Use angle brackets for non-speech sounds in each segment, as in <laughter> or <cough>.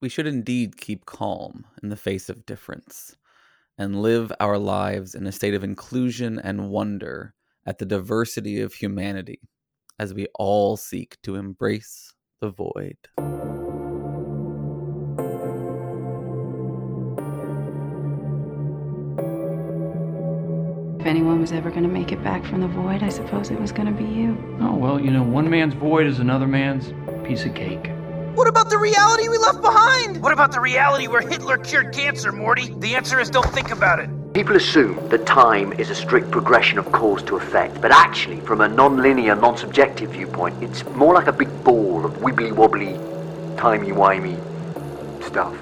we should indeed keep calm in the face of difference and live our lives in a state of inclusion and wonder at the diversity of humanity as we all seek to embrace the void. If anyone was ever going to make it back from the void, I suppose it was going to be you. Oh, well, you know, one man's void is another man's piece of cake. What about the reality we left behind? What about the reality where Hitler cured cancer, Morty? The answer is don't think about it. People assume that time is a strict progression of cause to effect, but actually, from a non-linear, non-subjective viewpoint, it's more like a big ball of wibbly-wobbly, timey-wimey stuff.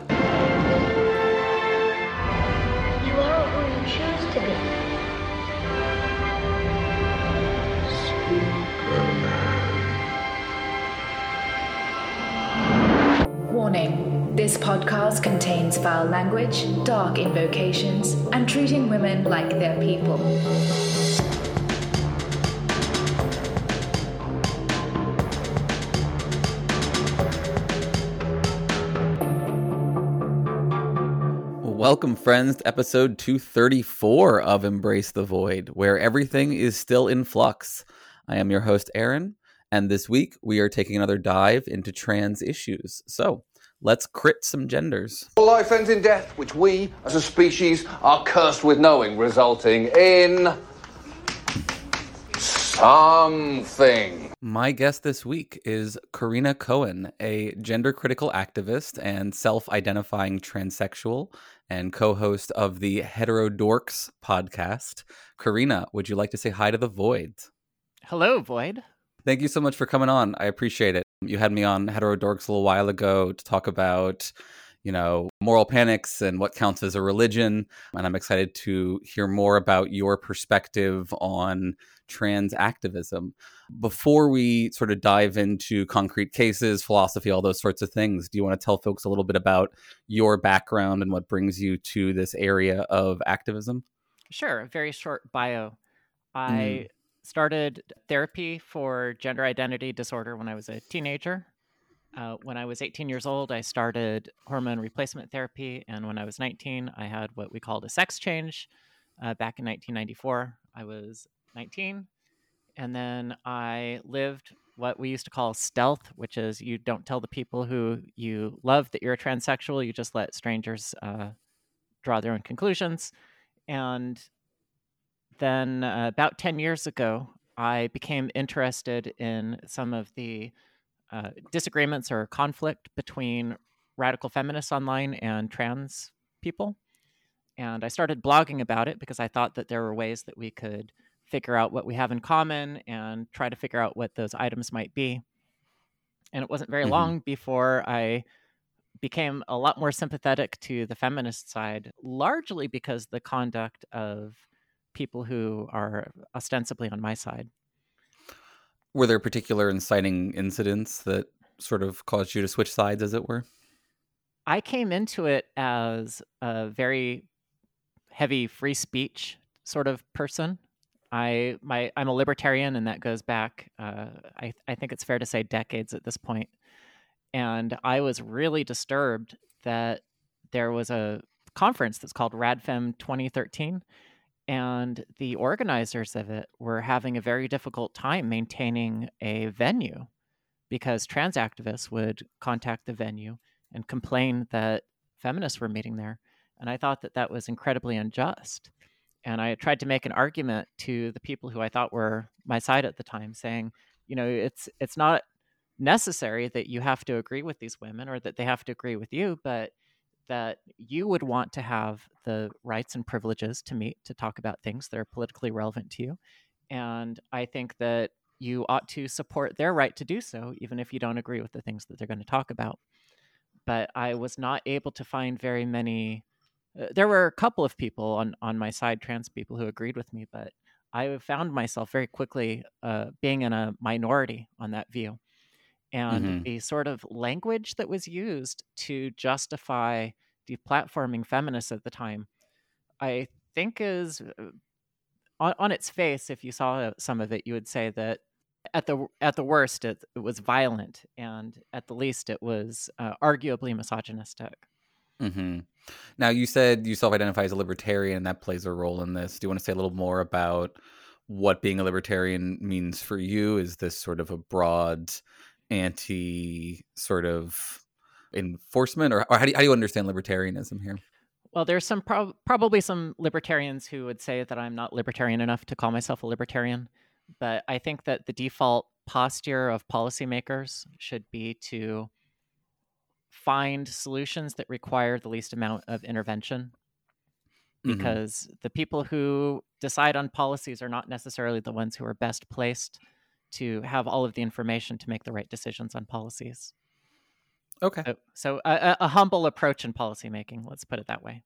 This podcast contains foul language, dark invocations, and treating women like they're people. Welcome, friends, to episode 234 of Embrace the Void, where everything is still in flux. I am your host, Aaron, and this week we are taking another dive into trans issues. So let's crit some genders. Life ends in death, which we, as a species, are cursed with knowing, resulting in. something. My guest this week is Corinna Cohn, a gender critical activist and self identifying transsexual and co host of the Heterodorx podcast. Corinna, would you like to say hi to the Void? Hello, Void. Thank you so much for coming on. I appreciate it. You had me on Heterodorx a little while ago to talk about, you know, moral panics and what counts as a religion. And I'm excited to hear more about your perspective on trans activism. Before we sort of dive into concrete cases, philosophy, all those sorts of things, do you want to tell folks a little bit about your background and what brings you to this area of activism? Sure, a very short bio. I mm. Started therapy for gender identity disorder when I was a teenager. Uh, when I was 18 years old, I started hormone replacement therapy. And when I was 19, I had what we called a sex change. Uh, back in 1994, I was 19. And then I lived what we used to call stealth, which is you don't tell the people who you love that you're a transsexual. You just let strangers uh, draw their own conclusions. And then uh, about 10 years ago, I became interested in some of the uh, disagreements or conflict between radical feminists online and trans people. And I started blogging about it because I thought that there were ways that we could figure out what we have in common and try to figure out what those items might be. And it wasn't very mm-hmm. long before I became a lot more sympathetic to the feminist side, largely because the conduct of people who are ostensibly on my side. Were there particular inciting incidents that sort of caused you to switch sides, as it were? I came into it as a very heavy free speech sort of person. I my I'm a libertarian, and that goes back. Uh, I I think it's fair to say decades at this point. And I was really disturbed that there was a conference that's called RadFem 2013, and the organizers of it were having a very difficult time maintaining a venue because trans activists would contact the venue and complain that feminists were meeting there. And I thought that that was incredibly unjust and I tried to make an argument to the people who I thought were my side at the time, saying, you know, it's it's not necessary that you have to agree with these women or that they have to agree with you, but that you would want to have the rights and privileges to meet to talk about things that are politically relevant to you. And I think that you ought to support their right to do so, even if you don't agree with the things that they're going to talk about. But I was not able to find very many uh, there were a couple of people on on my side, trans people, who agreed with me, but I found myself very quickly uh, being in a minority on that view, and mm-hmm. the sort of language that was used to justify deplatforming feminists at the time, I think is uh, on, on its face. If you saw some of it, you would say that At the at the worst, it, it was violent, and at the least, it was uh, arguably misogynistic. hmm Now, you said you self-identify as a libertarian, and that plays a role in this. Do you want to say a little more about what being a libertarian means for you? Is this sort of a broad anti sort of enforcement, or, or how, do you, how do you understand libertarianism here? Well, there's some prob probably some libertarians who would say that I'm not libertarian enough to call myself a libertarian, but I think that the default posture of policymakers should be to find solutions that require the least amount of intervention Mhm. because the people who decide on policies are not necessarily the ones who are best placed to have all of the information to make the right decisions on policies. Okay. So, so a, a- humble approach in policymaking, let's put it that way.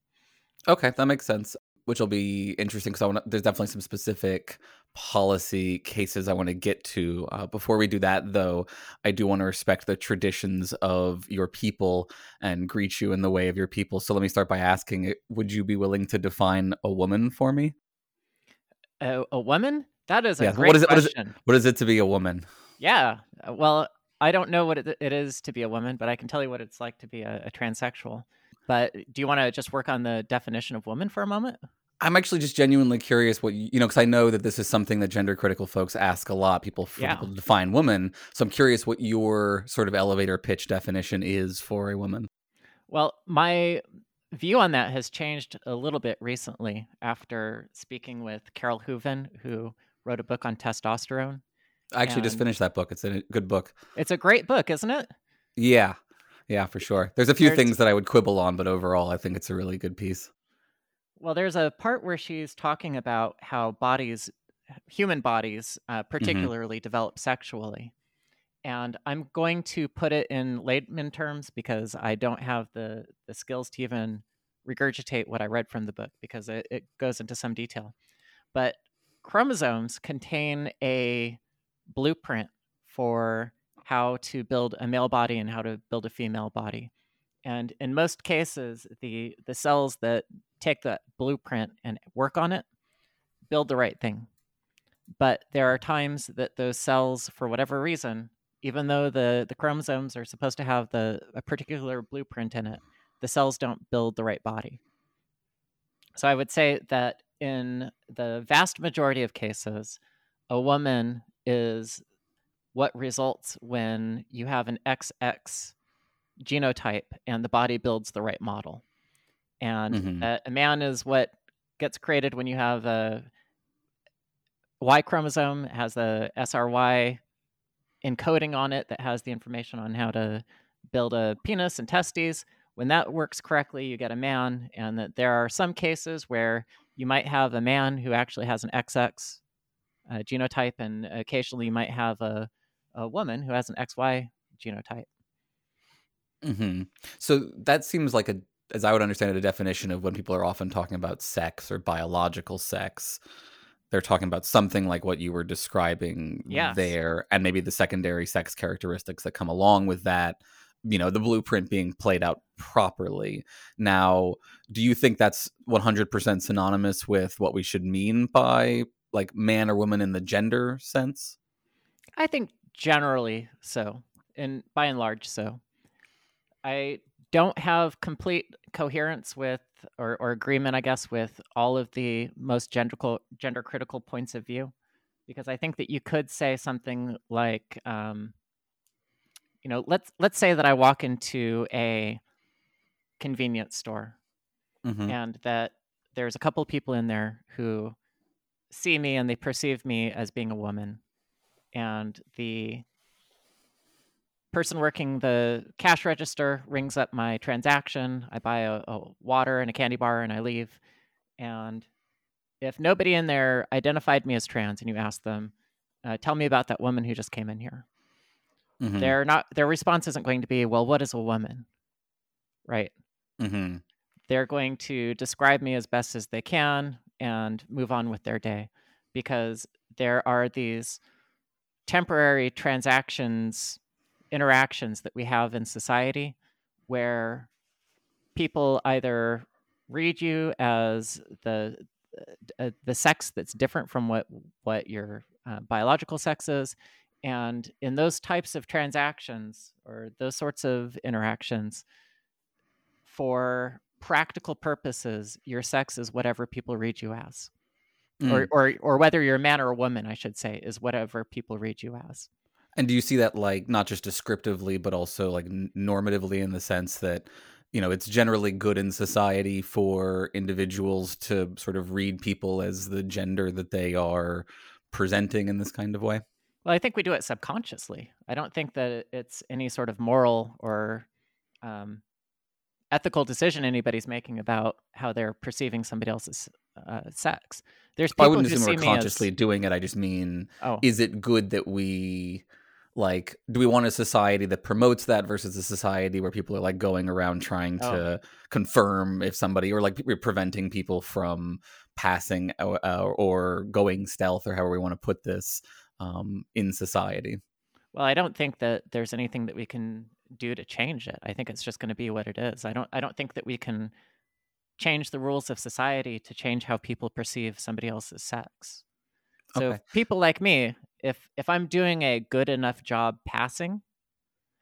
Okay, that makes sense. Which will be interesting because I want. There's definitely some specific policy cases I want to get to. Uh, before we do that, though, I do want to respect the traditions of your people and greet you in the way of your people. So let me start by asking: Would you be willing to define a woman for me? A, a woman? That is a Yeah, great what is it? What is it? question. What is it to be a woman? Yeah. uh, Well, I don't know what it, it is to be a woman, but I can tell you what it's like to be a, a transsexual. But do you want to just work on the definition of woman for a moment? I'm actually just genuinely curious what you you know because I know that this is something that gender critical folks ask a lot. People for Yeah. people define woman. So I'm curious what your sort of elevator pitch definition is for a woman. Well, my view on that has changed a little bit recently after speaking with Carole Hooven, who wrote a book on testosterone. I actually just finished that book. It's a good book. It's a great book, isn't it? Yeah. Yeah, for sure. There's a few There's- things that I would quibble on, but overall, I think it's a really good piece. Well, there's a part where she's talking about how bodies, human bodies, uh, particularly develop sexually. And I'm going to put it in layman terms because I don't have the, the skills to even regurgitate what I read from the book because it, it goes into some detail. But chromosomes contain a blueprint for how to build a male body and how to build a female body. And in most cases, the, the cells that take that blueprint and work on it build the right thing. But there are times that those cells, for whatever reason, even though the, the chromosomes are supposed to have the a particular blueprint in it, the cells don't build the right body. So I would say that in the vast majority of cases, a woman is what results when you have an XX genotype and the body builds the right model. And Mhm. a, a man is what gets created when you have a Y chromosome, has the SRY encoding on it that has the information on how to build a penis and testes. When that works correctly, you get a man. And that there are some cases where you might have a man who actually has an XX uh, genotype, and occasionally you might have a, a woman who has an XY genotype. hmm So that seems like a, as I would understand it, a definition of when people are often talking about sex or biological sex. They're talking about something like what you were describing Yes. there, and maybe the secondary sex characteristics that come along with that. You know, the blueprint being played out properly. Now, do you think that's 100% synonymous with what we should mean by like man or woman in the gender sense? I think generally so, and by and large so. I don't have complete coherence with or, or agreement, I guess, with all of the most gender gender critical points of view, because I think that you could say something like, um, you know, let's let's say that I walk into a convenience store Mhm. and that there's a couple people in there who see me and they perceive me as being a woman and the person working the cash register rings up my transaction. I buy a, a water and a candy bar and i leave. And if nobody in there identified me as trans and you ask them uh, tell me about that woman who just came in here Mhm. they're not their response isn't going to be well what is a woman right Mhm. they're going to describe me as best as they can and move on with their day because there are these temporary transactions interactions that we have in society where people either read you as the uh, the sex that's different from what what your uh, biological sex is And in those types of transactions or those sorts of interactions, for practical purposes, your sex is whatever people read you as. Mm. Or, or or whether you're a man or a woman, I should say, is whatever people read you as. And do you see that like not just descriptively, but also like normatively in the sense that you know it's generally good in society for individuals to sort of read people as the gender that they are presenting in this kind of way? Well, I think we do it subconsciously. I don't think that it's any sort of moral or um, ethical decision anybody's making about how they're perceiving somebody else's uh, sex. There's people I wouldn't who assume we're consciously as, doing it. I just mean, oh, is it good that we like? Do we want a society that promotes that versus a society where people are like going around trying Oh. to confirm if somebody or like we're preventing people from passing uh, or going stealth or however we want to put this um, in society? well, I don't think that there's anything that we can do to change it. I think it's just going to be what it is. I don't. I don't think that we can change the rules of society to change how people perceive somebody else's sex. So Okay. if people like me, if if I'm doing a good enough job passing,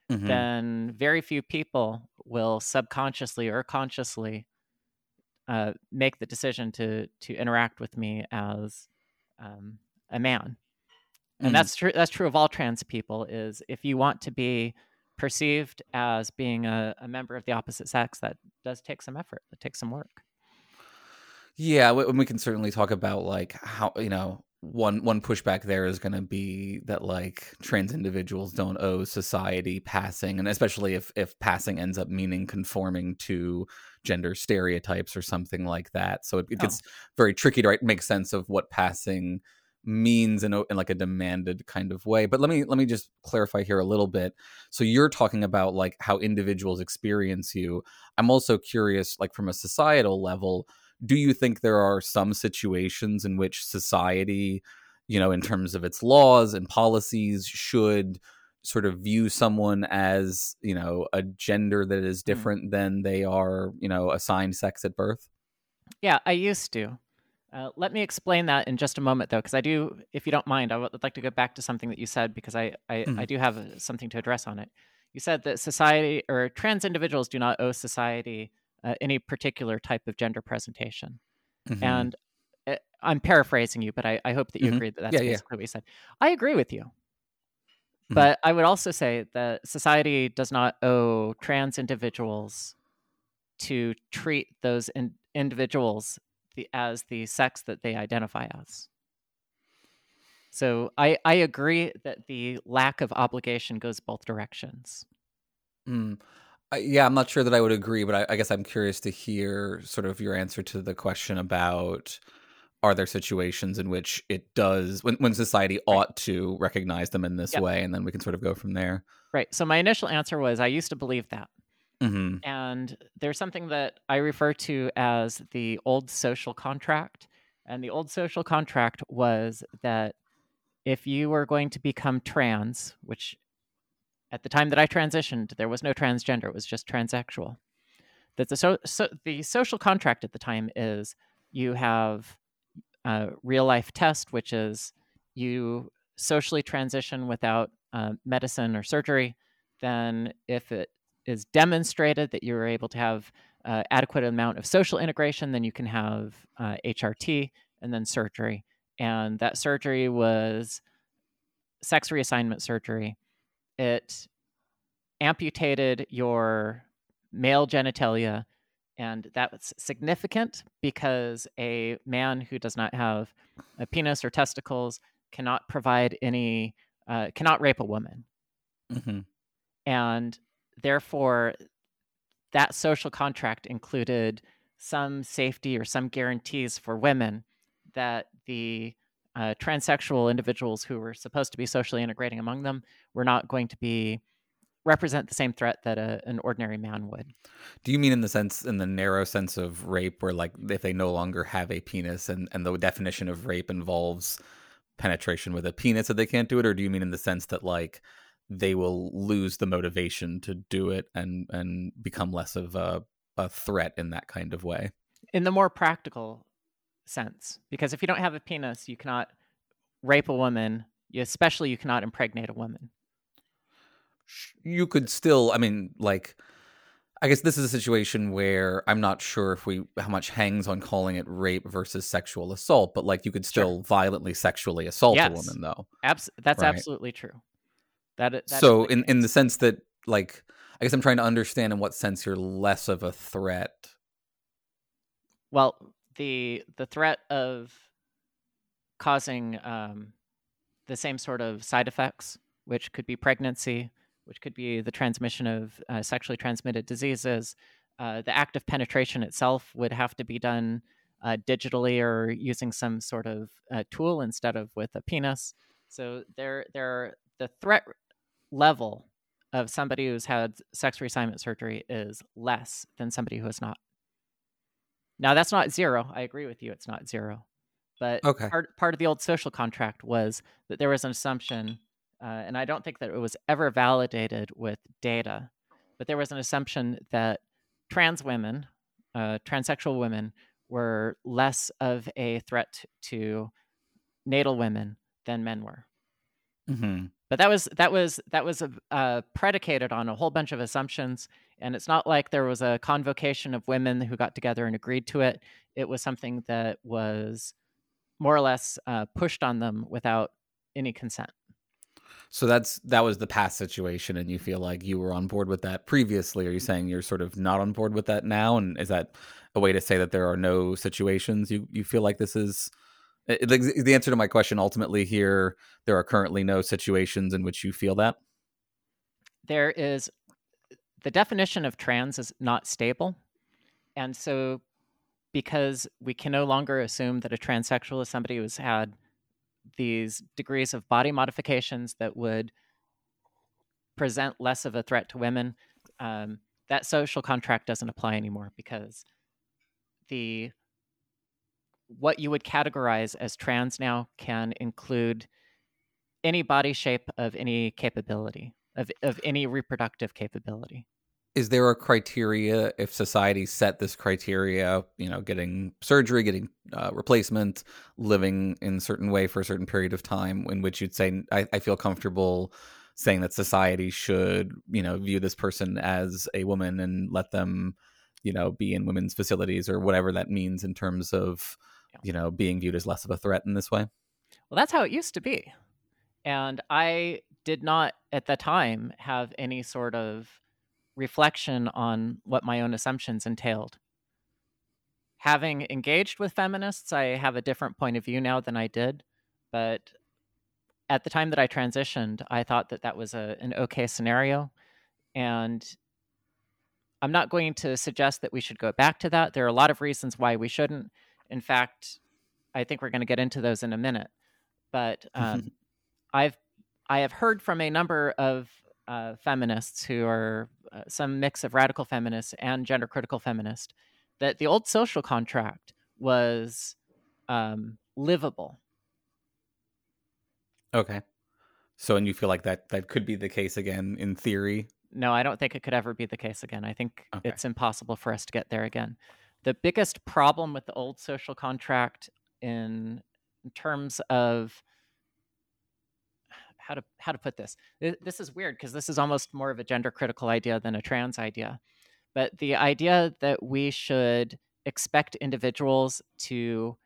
Mhm. then very few people will subconsciously or consciously uh, make the decision to to interact with me as um, a man. And Mhm. that's true. That's true of all trans people. Is if you want to be perceived as being a, a member of the opposite sex, that does take some effort. That takes some work. Yeah, we, we can certainly talk about like how you know one one pushback there is going to be that like trans individuals don't owe society passing, and especially if if passing ends up meaning conforming to gender stereotypes or something like that. So it, it Oh. gets very tricky to right, make sense of what passing means in, a, in like a demanded kind of way. But let me let me just clarify here a little bit. So you're talking about like how individuals experience you. I'm also curious, like from a societal level do you think there are some situations in which society you know in terms of its laws and policies should sort of view someone as you know a gender that is mm. different than they are you know assigned sex at birth Yeah, I used to. Uh, let me explain that in just a moment, though, because I do, if you don't mind, I would like to go back to something that you said because I, I, Mhm. I do have uh, something to address on it. You said that society or trans individuals do not owe society uh, any particular type of gender presentation. Mhm. And uh, I'm paraphrasing you, but I, I hope that you Mhm. agree that that's Yeah, yeah. basically what you said. I agree with you. Mhm. But I would also say that society does not owe trans individuals to treat those in, individuals the, as the sex that they identify as. So I, I agree that the lack of obligation goes both directions. Mm. I, yeah, I'm not sure that I would agree, but I, I guess I'm curious to hear sort of your answer to the question about are there situations in which it does when when society ought to recognize them in this Yep. way, and then we can sort of go from there. Right. So my initial answer was I used to believe that. Hmm And there's something that I refer to as the old social contract. And the old social contract was that if you were going to become trans, which at the time that I transitioned, there was no transgender, it was just transsexual. That the so, so the social contract at the time is you have a real life test, which is you socially transition without uh, medicine or surgery. Then, if it is demonstrated that you're able to have uh, adequate amount of social integration, then you can have uh, HRT and then surgery. And that surgery was sex reassignment surgery. It amputated your male genitalia, and that's significant because a man who does not have a penis or testicles cannot provide any, uh, cannot rape a woman hmm and therefore that social contract included some safety or some guarantees for women that the uh, transsexual individuals who were supposed to be socially integrating among them were not going to be represent the same threat that a, an ordinary man would. Do you mean in the sense, in the narrow sense of rape, where like if they no longer have a penis, and and the definition of rape involves penetration with a penis that they can't do it, or do you mean in the sense that like they will lose the motivation to do it and and become less of a a threat in that kind of way? in the more practical sense because if you don't have a penis you cannot rape a woman you, Especially, you cannot impregnate a woman. You could still, I mean, like, I guess this is a situation where I'm not sure if we how much hangs on calling it rape versus sexual assault, but like you could still sure. violently sexually assault yes. a woman, though. Abs- that's right? absolutely true. That, so in in the sense that like I guess I'm trying to understand in what sense you're less of a threat. Well, the the threat of causing um, the same sort of side effects, which could be pregnancy, which could be the transmission of uh, sexually transmitted diseases. Uh, the act of penetration itself would have to be done uh, digitally or using some sort of uh, tool instead of with a penis. So there, there, the threat level of somebody who's had sex reassignment surgery is less than somebody who has not. Now that's not zero. I agree with you. It's not zero, but okay. part part of the old social contract was that there was an assumption, uh, and I don't think that it was ever validated with data, but there was an assumption that trans women, uh, transsexual women, were less of a threat to natal women than men were. Mm-hmm. But that was that was that was uh, predicated on a whole bunch of assumptions, and it's not like there was a convocation of women who got together and agreed to it. It was something that was more or less uh, pushed on them without any consent. So that's that was the past situation, and you feel like you were on board with that previously. Are you saying you're sort of not on board with that now? And is that a way to say that there are no situations you you feel like this is the, the answer to my question ultimately here there are currently no situations in which you feel that? There is the definition of trans is not stable. And so because we can no longer assume that a transsexual is somebody who's had these degrees of body modifications that would present less of a threat to women um, that social contract doesn't apply anymore because the what you would categorize as trans now can include any body shape of any capability of, of any reproductive capability. Is there a criteria if society set this criteria you know getting surgery getting uh, replacement living in a certain way for a certain period of time in which you'd say I, I feel comfortable saying that society should you know view this person as a woman and let them you know be in women's facilities or whatever that means in terms of you know, being viewed as less of a threat in this way? Well, that's how it used to be. And I did not at the time have any sort of reflection on what my own assumptions entailed. Having engaged with feminists, I have a different point of view now than I did. But at the time that I transitioned, I thought that that was a, an okay scenario. And I'm not going to suggest that we should go back to that. There are a lot of reasons why we shouldn't. In fact, I think we're going to get into those in a minute. But <laughs> um, I've I have heard from a number of uh, feminists who are uh, some mix of radical feminists and gender critical feminists that the old social contract was um, livable. Okay. So, and you feel like that that could be the case again in theory? No, I don't think it could ever be the case again. I think okay. it's impossible for us to get there again the biggest problem with the old social contract in, in terms of how to how to put this this is weird because this is almost more of a gender critical idea than a trans idea but the idea that we should expect individuals to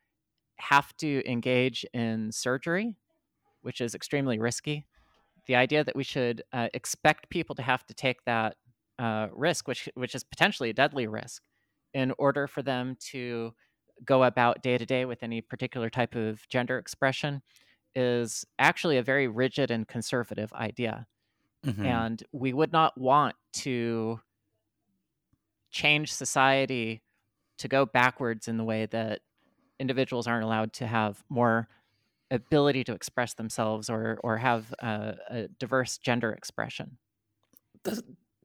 have to engage in surgery which is extremely risky the idea that we should uh, expect people to have to take that uh, risk which which is potentially a deadly risk in order for them to go about day to day with any particular type of gender expression is actually a very rigid and conservative idea. Mm-hmm. And we would not want to change society to go backwards in the way that individuals aren't allowed to have more ability to express themselves or or have a, a diverse gender expression.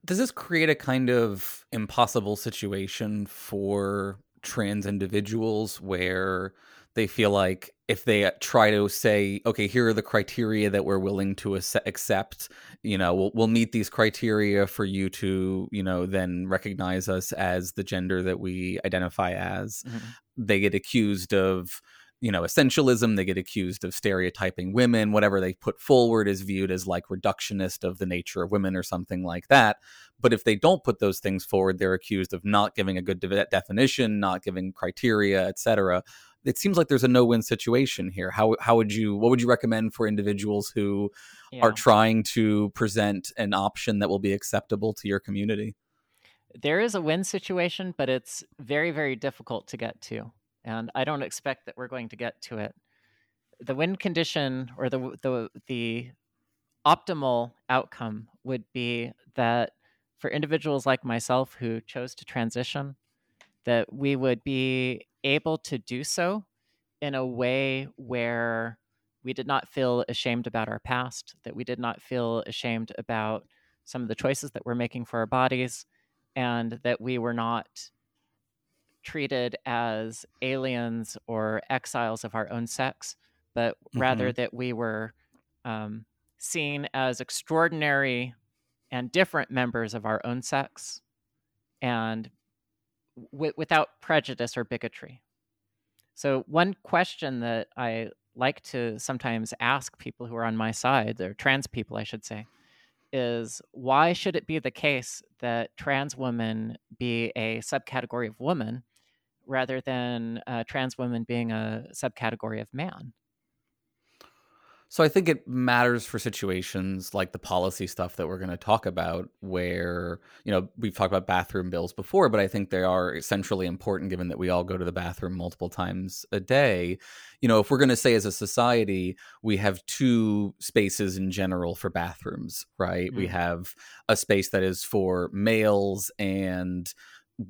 Does this create a kind of impossible situation for trans individuals where they feel like if they try to say okay here are the criteria that we're willing to accept you know we'll, we'll meet these criteria for you to you know then recognize us as the gender that we identify as mm-hmm. they get accused of you know essentialism they get accused of stereotyping women whatever they put forward is viewed as like reductionist of the nature of women or something like that but if they don't put those things forward they're accused of not giving a good de- definition not giving criteria etc it seems like there's a no-win situation here how how would you what would you recommend for individuals who Yeah. are trying to present an option that will be acceptable to your community there is a win situation, but it's very, very difficult to get to. And I don't expect that we're going to get to it. The win condition or the the the optimal outcome would be that for individuals like myself who chose to transition, that we would be able to do so in a way where we did not feel ashamed about our past, that we did not feel ashamed about some of the choices that we're making for our bodies, and that we were not treated as aliens or exiles of our own sex, but rather that we were um, seen as extraordinary and different members of our own sex and w- without prejudice or bigotry. So, one question that I like to sometimes ask people who are on my side, or trans people, I should say, is why should it be the case that trans women be a subcategory of woman rather than uh, trans women being a subcategory of man? So I think it matters for situations like the policy stuff that we're going to talk about, where, you know, we've talked about bathroom bills before, but I think they are essentially important given that we all go to the bathroom multiple times a day. You know, if we're going to say as a society, we have two spaces in general for bathrooms, right? We Mm. have a space that is for males and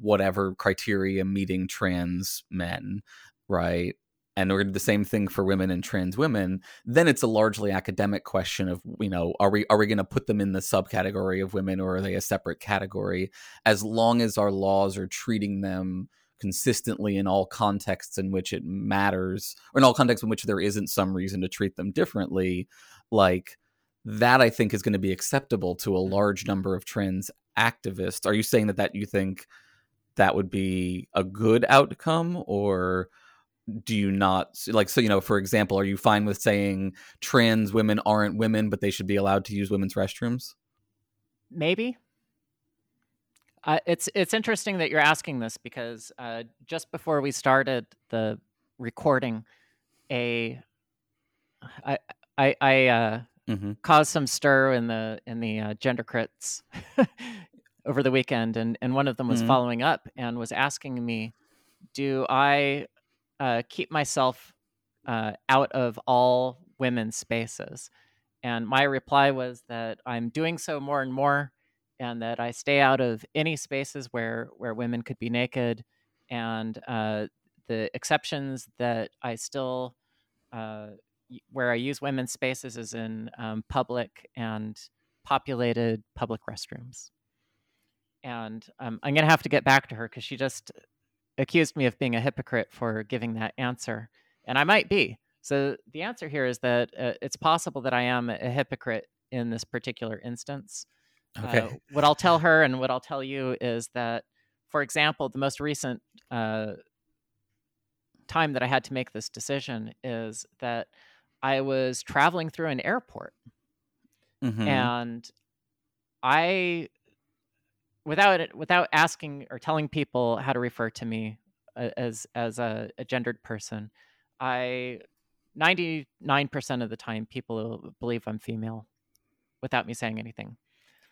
whatever criteria meeting trans men, right? and we're going to do the same thing for women and trans women, then it's a largely academic question of, you know, are we are we going to put them in the subcategory of women or are they a separate category? As long as our laws are treating them consistently in all contexts in which it matters, or in all contexts in which there isn't some reason to treat them differently, like that I think is going to be acceptable to a mm-hmm. large number of trans activists. Are you saying that that you think that would be a good outcome or do you not like so you know for example are you fine with saying trans women aren't women but they should be allowed to use women's restrooms maybe uh, it's it's interesting that you're asking this because uh, just before we started the recording a i i, I uh, mm-hmm. caused some stir in the in the uh, gender crits <laughs> over the weekend and and one of them was Mhm. following up and was asking me do i uh, keep myself uh, out of all women's spaces. And my reply was that I'm doing so more and more, and that I stay out of any spaces where where women could be naked, and uh, the exceptions that I still uh, where I use women's spaces is in um, public and populated public restrooms. And um, I'm gonna have to get back to her because she just accused me of being a hypocrite for giving that answer, and I might be. So the answer here is that uh, it's possible that I am a hypocrite in this particular instance. okay Uh, what I'll tell her and what I'll tell you is that, for example, the most recent uh, time that I had to make this decision is that I was traveling through an airport Mhm. and I, without it, without asking or telling people how to refer to me as as a, a gendered person, I ninety nine percent of the time people believe I'm female, without me saying anything.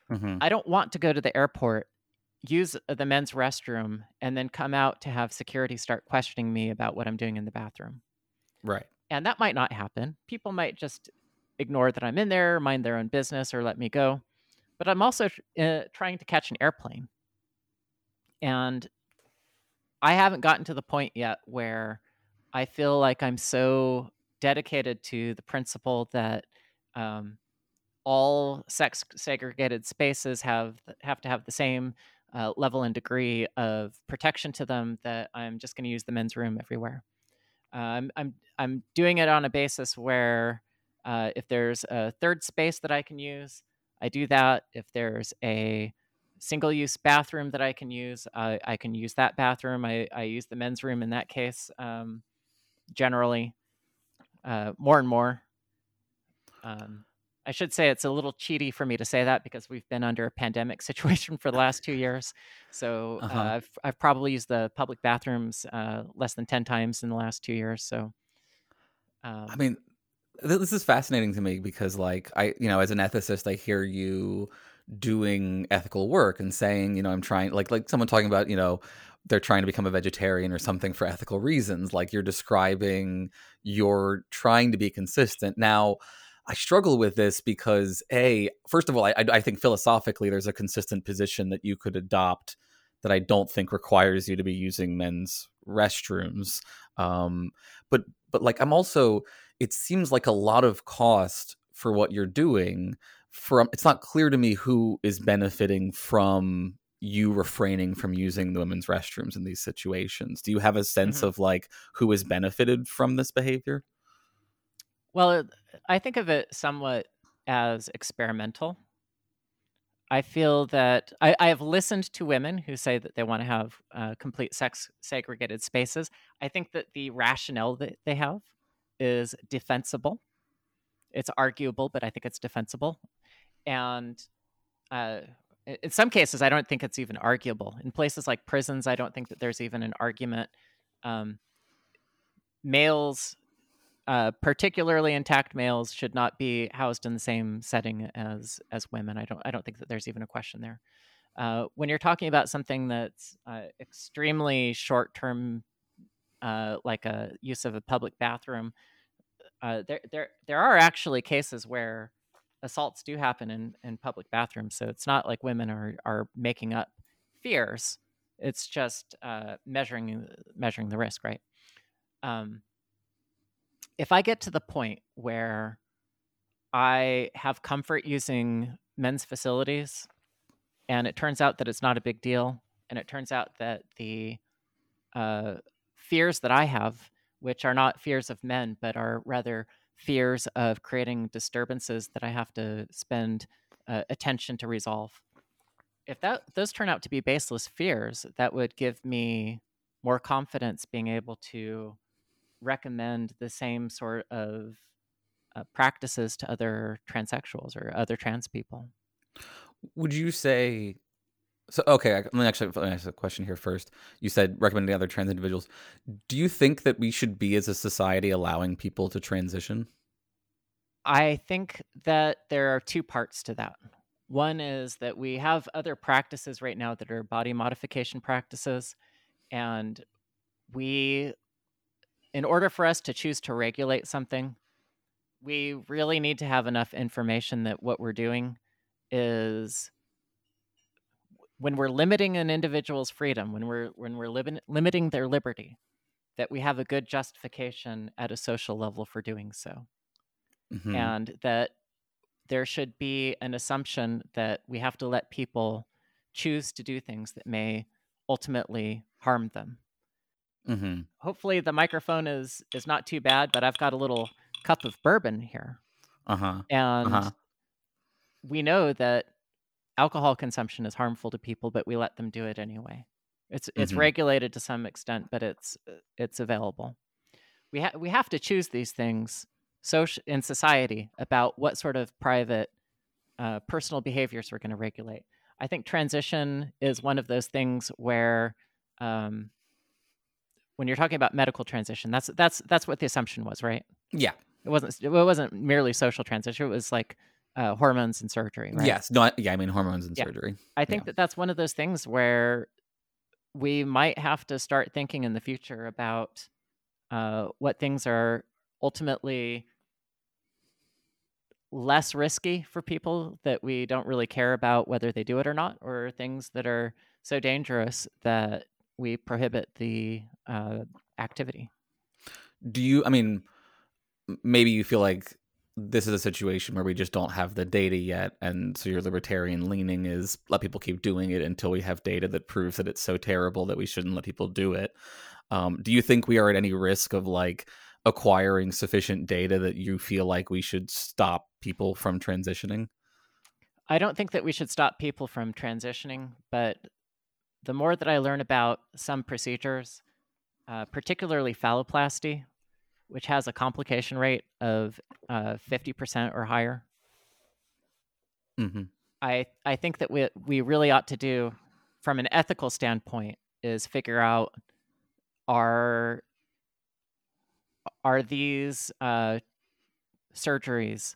Mhm. I don't want to go to the airport, use the men's restroom, and then come out to have security start questioning me about what I'm doing in the bathroom. right And that might not happen. People might just ignore that I'm in there, mind their own business, or let me go. But I'm also uh, trying to catch an airplane. And I haven't gotten to the point yet where I feel like I'm so dedicated to the principle that um, all sex segregated spaces have have to have the same uh, level and degree of protection to them that I'm just going to use the men's room everywhere. Um, I'm I'm doing it on a basis where uh, if there's a third space that I can use, I do that. If there's a single use bathroom that I can use, I I can use that bathroom. I, I use the men's room in that case. Um, generally, uh, more and more. Um, I should say it's a little cheaty for me to say that because we've been under a pandemic <laughs> situation for the last two years. So uh-huh. uh, I've I've probably used the public bathrooms uh, less than ten times in the last two years. So, um, I mean, this is fascinating to me because, like, I you know, as an ethicist, I hear you doing ethical work and saying, you know, I'm trying, like, like someone talking about, you know, they're trying to become a vegetarian or something for ethical reasons. Like you're describing, you're trying to be consistent now I struggle with this because a first of all, I, I think philosophically there's a consistent position that you could adopt that I don't think requires you to be using men's restrooms. Um, but but like I'm also, it seems like a lot of cost for what you're doing. From it's not clear to me who is benefiting from you refraining from using the women's restrooms in these situations. Do you have a sense mm-hmm. of like who has benefited from this behavior? Well, I think of it somewhat as experimental. I feel that I, I, have listened to women who say that they want to have uh, complete sex segregated spaces. I think that the rationale that they have is defensible. It's arguable, but I think it's defensible. And uh, in some cases, I don't think it's even arguable. In places like prisons, I don't think that there's even an argument. Um, males uh, particularly intact males should not be housed in the same setting as as women. I don't I don't think that there's even a question there. Uh, when you're talking about something that's uh, extremely short term, uh, like a use of a public bathroom, uh, there there there are actually cases where assaults do happen in, in public bathrooms. So it's not like women are are making up fears. It's just uh, measuring measuring the risk, right? Um, if I get to the point where I have comfort using men's facilities and it turns out that it's not a big deal and it turns out that the uh, fears that I have, which are not fears of men, but are rather fears of creating disturbances that I have to spend uh, attention to resolve. If that those turn out to be baseless fears, that would give me more confidence being able to recommend the same sort of uh, practices to other transsexuals or other trans people. Would you say? So okay, let me actually let me ask a question here first. You said recommending other trans individuals. Do you think that we should be as a society allowing people to transition? I think that there are two parts to that. One is that we have other practices right now that are body modification practices, and we in order for us to choose to regulate something, we really need to have enough information that what we're doing is when we're limiting an individual's freedom, when we're when we're li- limiting their liberty, that we have a good justification at a social level for doing so, mm-hmm. and that there should be an assumption that we have to let people choose to do things that may ultimately harm them. Mm-hmm. Hopefully, the microphone is is not too bad, but I've got a little cup of bourbon here, uh-huh. and uh-huh. we know that alcohol consumption is harmful to people, but we let them do it anyway. It's it's mm-hmm. regulated to some extent, but it's it's available. We ha- we have to choose these things social in society about what sort of private uh, personal behaviors we're going to regulate. I think transition is one of those things where um, when you're talking about medical transition, that's that's that's what the assumption was, right? Yeah. It wasn't it wasn't merely social transition. It was like uh, hormones and surgery, right? Yes. No. Yeah. I mean hormones and yeah. surgery. I think yeah. that that's one of those things where we might have to start thinking in the future about uh, what things are ultimately less risky for people that we don't really care about whether they do it or not, or things that are so dangerous that we prohibit the uh, activity. Do you? I mean, maybe you feel like this is a situation where we just don't have the data yet, and so your libertarian leaning is let people keep doing it until we have data that proves that it's so terrible that we shouldn't let people do it. Um, do you think we are at any risk of like acquiring sufficient data that you feel like we should stop people from transitioning? I don't think that we should stop people from transitioning, but the more that I learn about some procedures, uh, particularly phalloplasty, which has a complication rate of uh, 50% or higher. hmm I I think that we we really ought to do from an ethical standpoint is figure out are are these uh, surgeries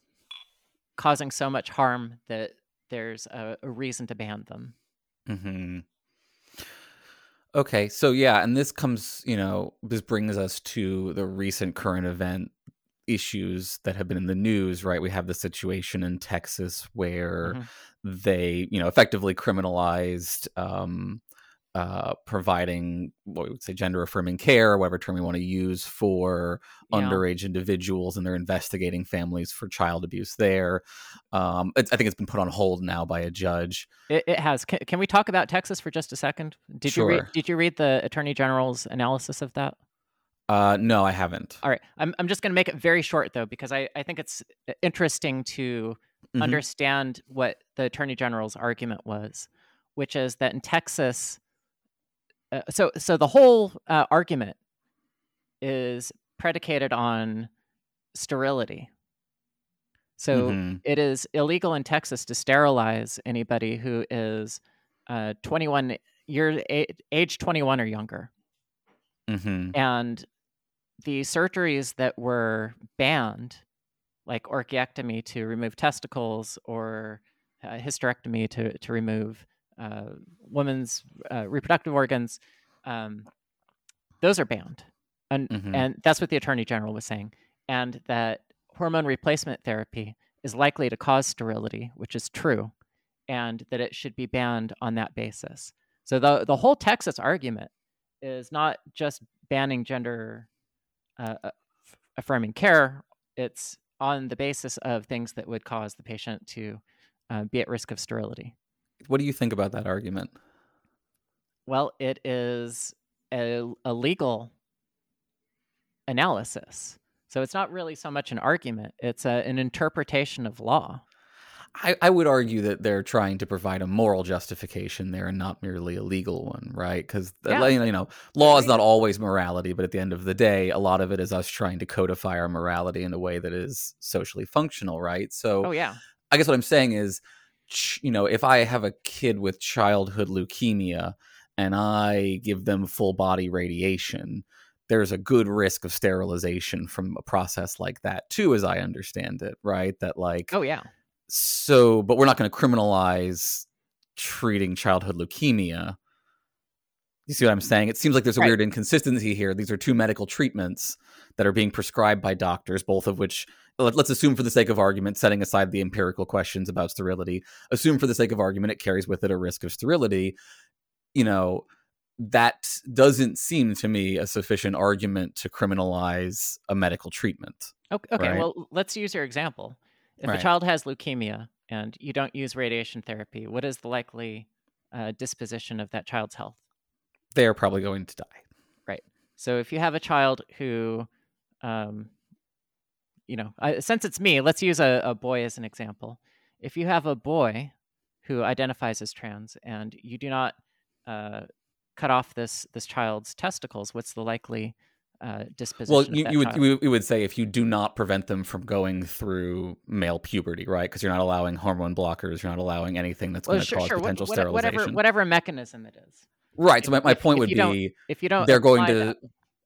causing so much harm that there's a, a reason to ban them. hmm Okay, so yeah, and this comes, you know, this brings us to the recent current event issues that have been in the news, right? We have the situation in Texas where Mhm. they, you know, effectively criminalized um, uh, providing what we would say gender affirming care, whatever term we want to use for Yeah. underage individuals, and they're investigating families for child abuse there. Um, it's, I think it's been put on hold now by a judge. It, it has. Can, can we talk about Texas for just a second? Did you read Sure. Did you read the Attorney General's analysis of that? Uh, no, I haven't. All right, I'm I'm just going to make it very short though because I I think it's uh, interesting to Mhm. understand what the Attorney General's argument was, which is that in Texas, uh, so so the whole uh, argument is predicated on sterility. So Mhm. it is illegal in Texas to sterilize anybody who is uh, 21 years age 21 or younger hmm and the surgeries that were banned like orchiectomy to remove testicles or uh, hysterectomy to, to remove uh, women's uh, reproductive organs um, those are banned and, Mhm. and that's what the attorney general was saying and that hormone replacement therapy is likely to cause sterility which is true and that it should be banned on that basis so the, the whole texas argument is not just banning gender uh, uh, affirming care. It's on the basis of things that would cause the patient to uh, be at risk of sterility. What do you think about that argument? Well, it is a, a legal analysis. So it's not really so much an argument, it's a, an interpretation of law. I, I would argue that they're trying to provide a moral justification there and not merely a legal one, right? Because uh, Yeah. you know, law is not always morality, but at the end of the day, a lot of it is us trying to codify our morality in a way that is socially functional, right? So, Oh, yeah. I guess what I'm saying is, you know, if I have a kid with childhood leukemia and I give them full body radiation, there's a good risk of sterilization from a process like that too, as I understand it, right? That like, Oh, yeah. so, but we're not going to criminalize treating childhood leukemia. You see what I'm saying? It seems like there's a Right. weird inconsistency here. These are two medical treatments that are being prescribed by doctors, both of which, let- let's assume for the sake of argument, setting aside the empirical questions about sterility, assume for the sake of argument it carries with it a risk of sterility. You know, that doesn't seem to me a sufficient argument to criminalize a medical treatment. Okay, okay Right. well, let's use your example. If Right. a child has leukemia and you don't use radiation therapy, what is the likely uh, disposition of that child's health? They're probably going to die. Right. So if you have a child who, um, you know, I, since it's me, let's use a, a boy as an example. If you have a boy who identifies as trans and you do not uh, cut off this this child's testicles, what's the likely uh, disposition? Well, you, you would child? you would- say if you do not prevent them from going through male puberty, right? Because you're not allowing hormone blockers, you're not allowing anything that's Well, going to sure, cause sure. potential what- sterilization. whatever whatever mechanism it is. Right. So my, my point if would don't- be if you don't they're going to that-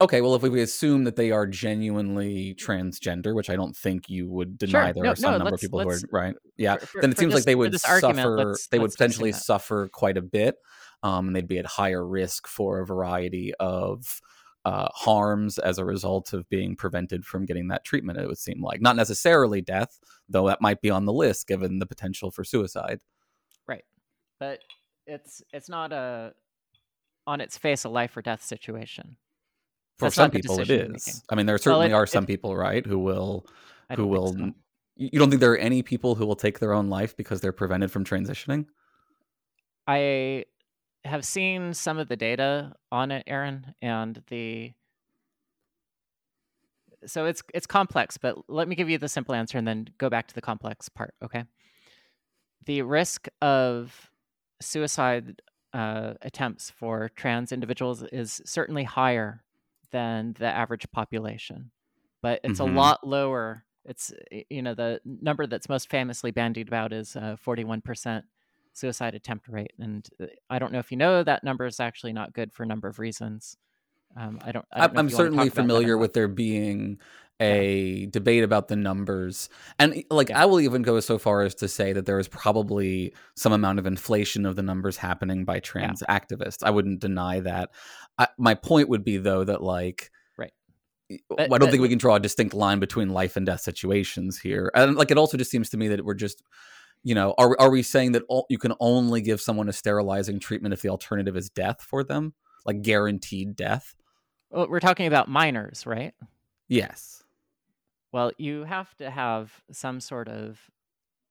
okay. Well, if we assume that they are genuinely transgender, which I don't think you would deny, Sure. there No, are some no, number of people who are right. Yeah. for- then it seems this- like they would this argument, suffer. let's- they would let's assume potentially suffer quite a bit, um, and they'd be at higher risk for a variety of uh, harms as a result of being prevented from getting that treatment. It would seem like not necessarily death, though that might be on the list given the potential for suicide. Right. But it's it's not a on its face a life or death situation. For That's some people, it is. making. I mean, there Well, certainly it- are it- some people, right, who will, who will. so. You you don't think there are any people who will take their own life because they're prevented from transitioning? I have seen some of the data on it, Aaron, and the so it's it's complex, but let me give you the simple answer and then go back to the complex part, okay? The risk of suicide uh, attempts for trans individuals is certainly higher than the average population, but it's Mhm. a lot lower. It's you know the number that's most famously bandied about is forty one percent suicide attempt rate, and uh, I don't know if you know that number is actually not good for a number of reasons. Um, I don't. I don't I'm, know I'm certainly talk about that or familiar with there being a debate about the numbers, and like I will even go so far as to say that there is probably some amount of inflation of the numbers happening by trans activists. I wouldn't deny that. I, my point would be though that like. Right. I don't but- think we can draw a distinct line between life and death situations here, and like it also just seems to me that we're just, you know, are are we saying that all, you can only give someone a sterilizing treatment if the alternative is death for them, like guaranteed death? Well, we're talking about minors, right? Yes. Well, you have to have some sort of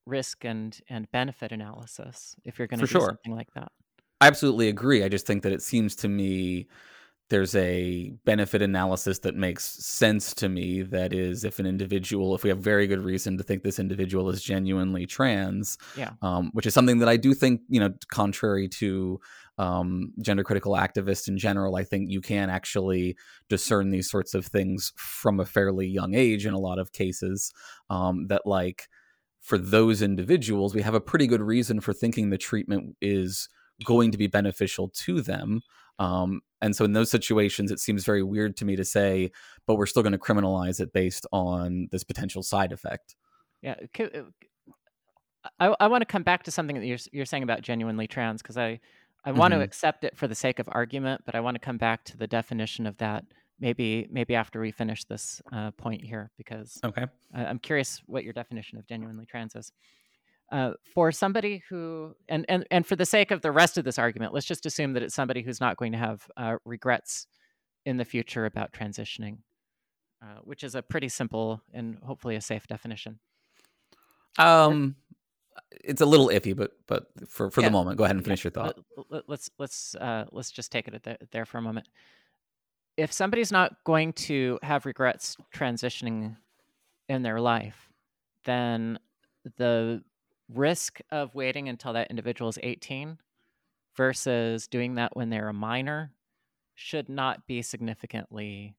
risk and and benefit analysis if you're going to do sure. something like that. I absolutely agree. I just think that it seems to me there's a benefit analysis that makes sense to me. That is, if an individual, if we have very good reason to think this individual is genuinely trans, Yeah. um, which is something that I do think, you know, contrary to um, gender critical activists in general, I think you can actually discern these sorts of things from a fairly young age in a lot of cases. Um, that, like, for those individuals, we have a pretty good reason for thinking the treatment is going to be beneficial to them. Um, and so in those situations, it seems very weird to me to say, but we're still going to criminalize it based on this potential side effect. Yeah, I I want to come back to something that you're you're saying about genuinely trans because I I want to Mhm. accept it for the sake of argument, but I want to come back to the definition of that maybe maybe after we finish this uh, point here because Okay. I- I'm curious what your definition of genuinely trans is. Uh, for somebody who and, and and for the sake of the rest of this argument, let's just assume that it's somebody who's not going to have uh, regrets in the future about transitioning, uh, which is a pretty simple and hopefully a safe definition. Um, it's a little iffy, but but for for Yeah. the moment, go ahead and finish your thought. Let- let- Let's let's uh, let's just take it there for a moment. If somebody's not going to have regrets transitioning in their life, then the risk of waiting until that individual is 18 versus doing that when they're a minor should not be significantly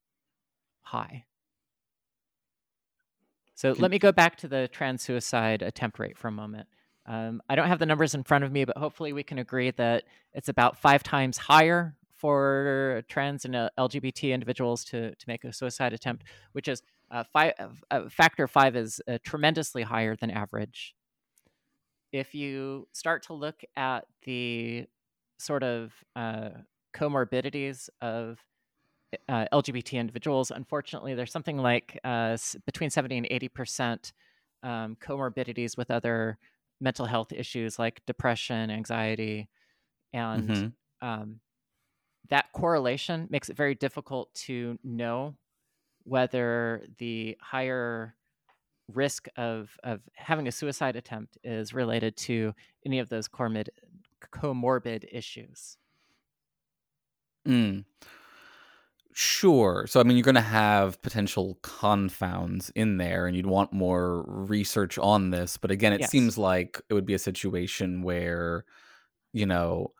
high. So let me go back to the trans suicide attempt rate for a moment. Um, I don't have the numbers in front of me, but hopefully we can agree that it's about five times higher for trans and uh, LGBT individuals to, to make a suicide attempt, which is uh, five, uh, factor five is uh, tremendously higher than average. If you start to look at the sort of uh, comorbidities of uh, LGBT individuals, unfortunately, there's something like uh, between 70 and 80 percent um, comorbidities with other mental health issues like depression, anxiety, and Mhm. um, that correlation makes it very difficult to know whether the higher risk of of having a suicide attempt is related to any of those comorbid comorbid issues. Mm. Sure. So, I mean, you're going to have potential confounds in there, and you'd want more research on this. But again, it Yes. seems like it would be a situation where, you know,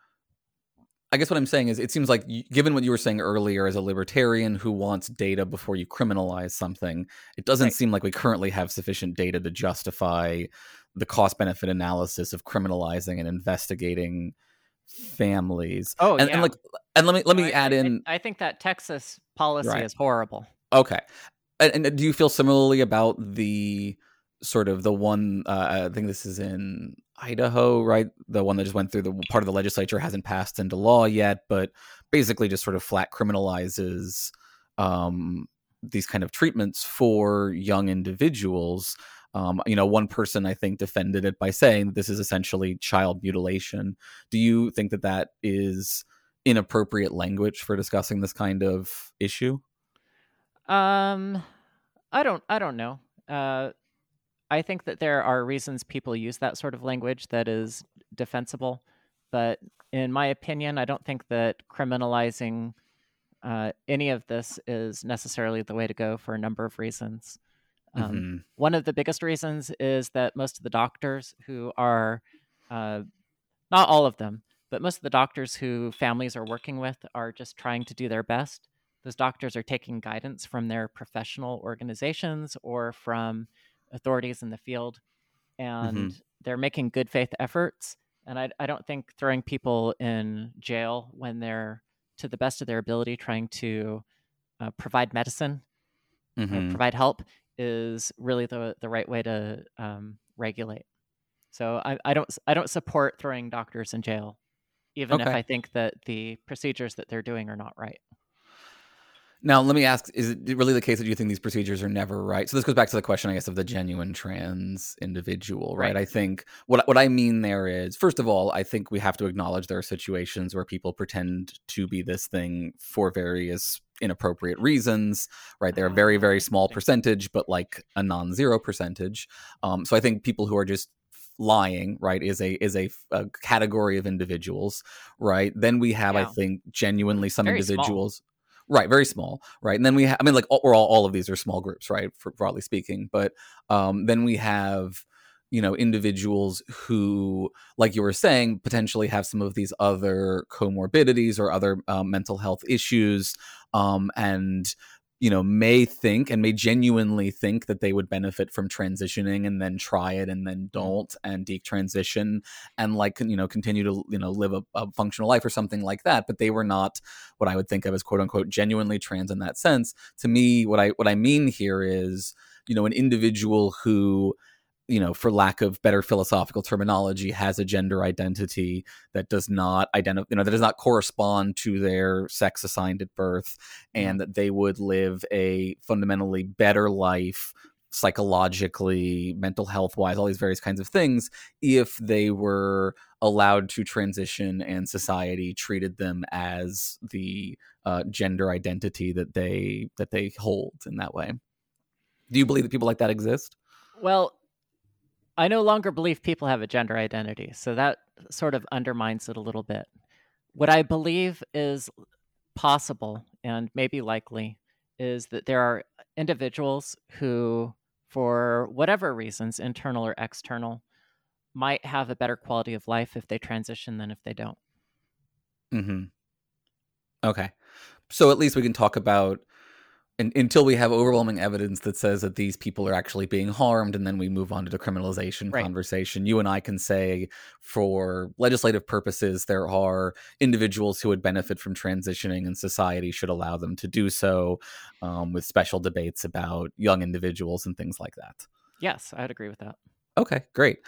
I guess what I'm saying is, it seems like, given what you were saying earlier, as a libertarian who wants data before you criminalize something, it doesn't Right. seem like we currently have sufficient data to justify the cost benefit analysis of criminalizing and investigating families. Oh, and, yeah. and like, and let me let me I- add in. I think that Texas policy Right. is horrible. Okay. And, and do you feel similarly about the sort of the one? Uh, I think this is in Idaho, right? The one that just went through the part of the legislature hasn't passed into law yet, but basically just sort of flat criminalizes um, these kind of treatments for young individuals. Um, you know, one person I think defended it by saying this is essentially child mutilation. Do you think that that is inappropriate language for discussing this kind of issue? Um, I don't. I don't know. Uh, I think that there are reasons people use that sort of language that is defensible, but in my opinion, I don't think that criminalizing uh, any of this is necessarily the way to go for a number of reasons. Um, Mhm. One of the biggest reasons is that most of the doctors who are, uh, not all of them, but most of the doctors who families are working with are just trying to do their best. those doctors are taking guidance from their professional organizations or from authorities in the field, and Mhm. they're making good faith efforts. And I, I don't think throwing people in jail when they're to the best of their ability trying to uh, provide medicine, uh, Mhm. provide help, is really the the right way to um, regulate. So I, I don't I don't support throwing doctors in jail, even if I think that the procedures that they're doing are not right. Now, let me ask: Is it really the case that you think these procedures are never right? So this goes back to the question, I guess, of the genuine trans individual, right? Right. I think what what I mean there is, first of all, I think we have to acknowledge there are situations where people pretend to be this thing for various inappropriate reasons, right? They're a very very small percentage, but like a non-zero percentage. Um, so I think people who are just lying right is a is a, a category of individuals right then we have i think genuinely some Very small. Right, very small, right? And then we, ha- I mean, like, all, we're all, all of these are small groups, right? For broadly speaking, but um, then we have, you know, individuals who, like you were saying, potentially have some of these other comorbidities or other um, mental health issues, um, and you know, may think and may genuinely think that they would benefit from transitioning and then try it and then mm-hmm. don't and detransition and like you know continue to you know live a, a functional life or something like that but they were not what i would think of as quote unquote genuinely trans in that sense. To me what i what i mean here is you know an individual who you know for lack of better philosophical terminology has a gender identity that does not identify you know that does not correspond to their sex assigned at birth and that they would live a fundamentally better life psychologically mental health wise all these various kinds of things if they were allowed to transition and society treated them as the uh, gender identity that they that they hold in that way. Do you believe that people like that exist? Well, I no longer believe people have a gender identity, so that sort of undermines it a little bit. What I believe is possible and maybe likely is that there are individuals who, for whatever reasons, internal or external, might have a better quality of life if they transition than if they don't. hmm Okay. So at least we can talk about and, until we have overwhelming evidence that says that these people are actually being harmed, and then we move on to the criminalization Right. conversation. You and I can say, for legislative purposes, there are individuals who would benefit from transitioning, and society should allow them to do so, um, with special debates about young individuals and things like that. Yes, I would agree with that. Okay, great.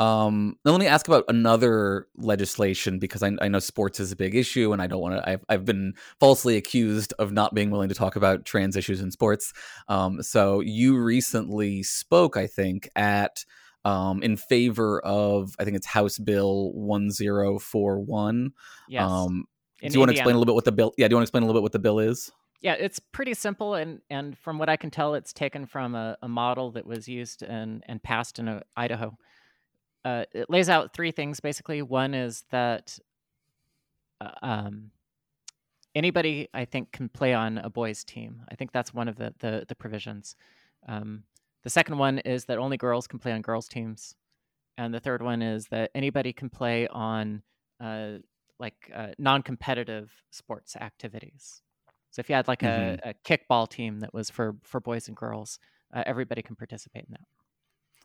Um, let me ask about another legislation because I, I know sports is a big issue, and I don't want to. I've, I've been falsely accused of not being willing to talk about trans issues in sports. Um, so you recently spoke, I think, at um, in favor of I think it's House Bill one zero four one. Yes. Um, do you want to explain a little bit what the bill? Yeah, do you want to explain a little bit what the bill is? Yeah, it's pretty simple, and and from what I can tell, it's taken from a, a model that was used and and passed in uh, Idaho. Uh, it lays out three things basically. One is that uh, um, anybody, I think, can play on a boys' team. I think that's one of the the, the provisions. Um, the second one is that only girls can play on girls' teams, and the third one is that anybody can play on uh, like uh, non-competitive sports activities. So if you had like a, a kickball team that was for for boys and girls, uh, everybody can participate in that.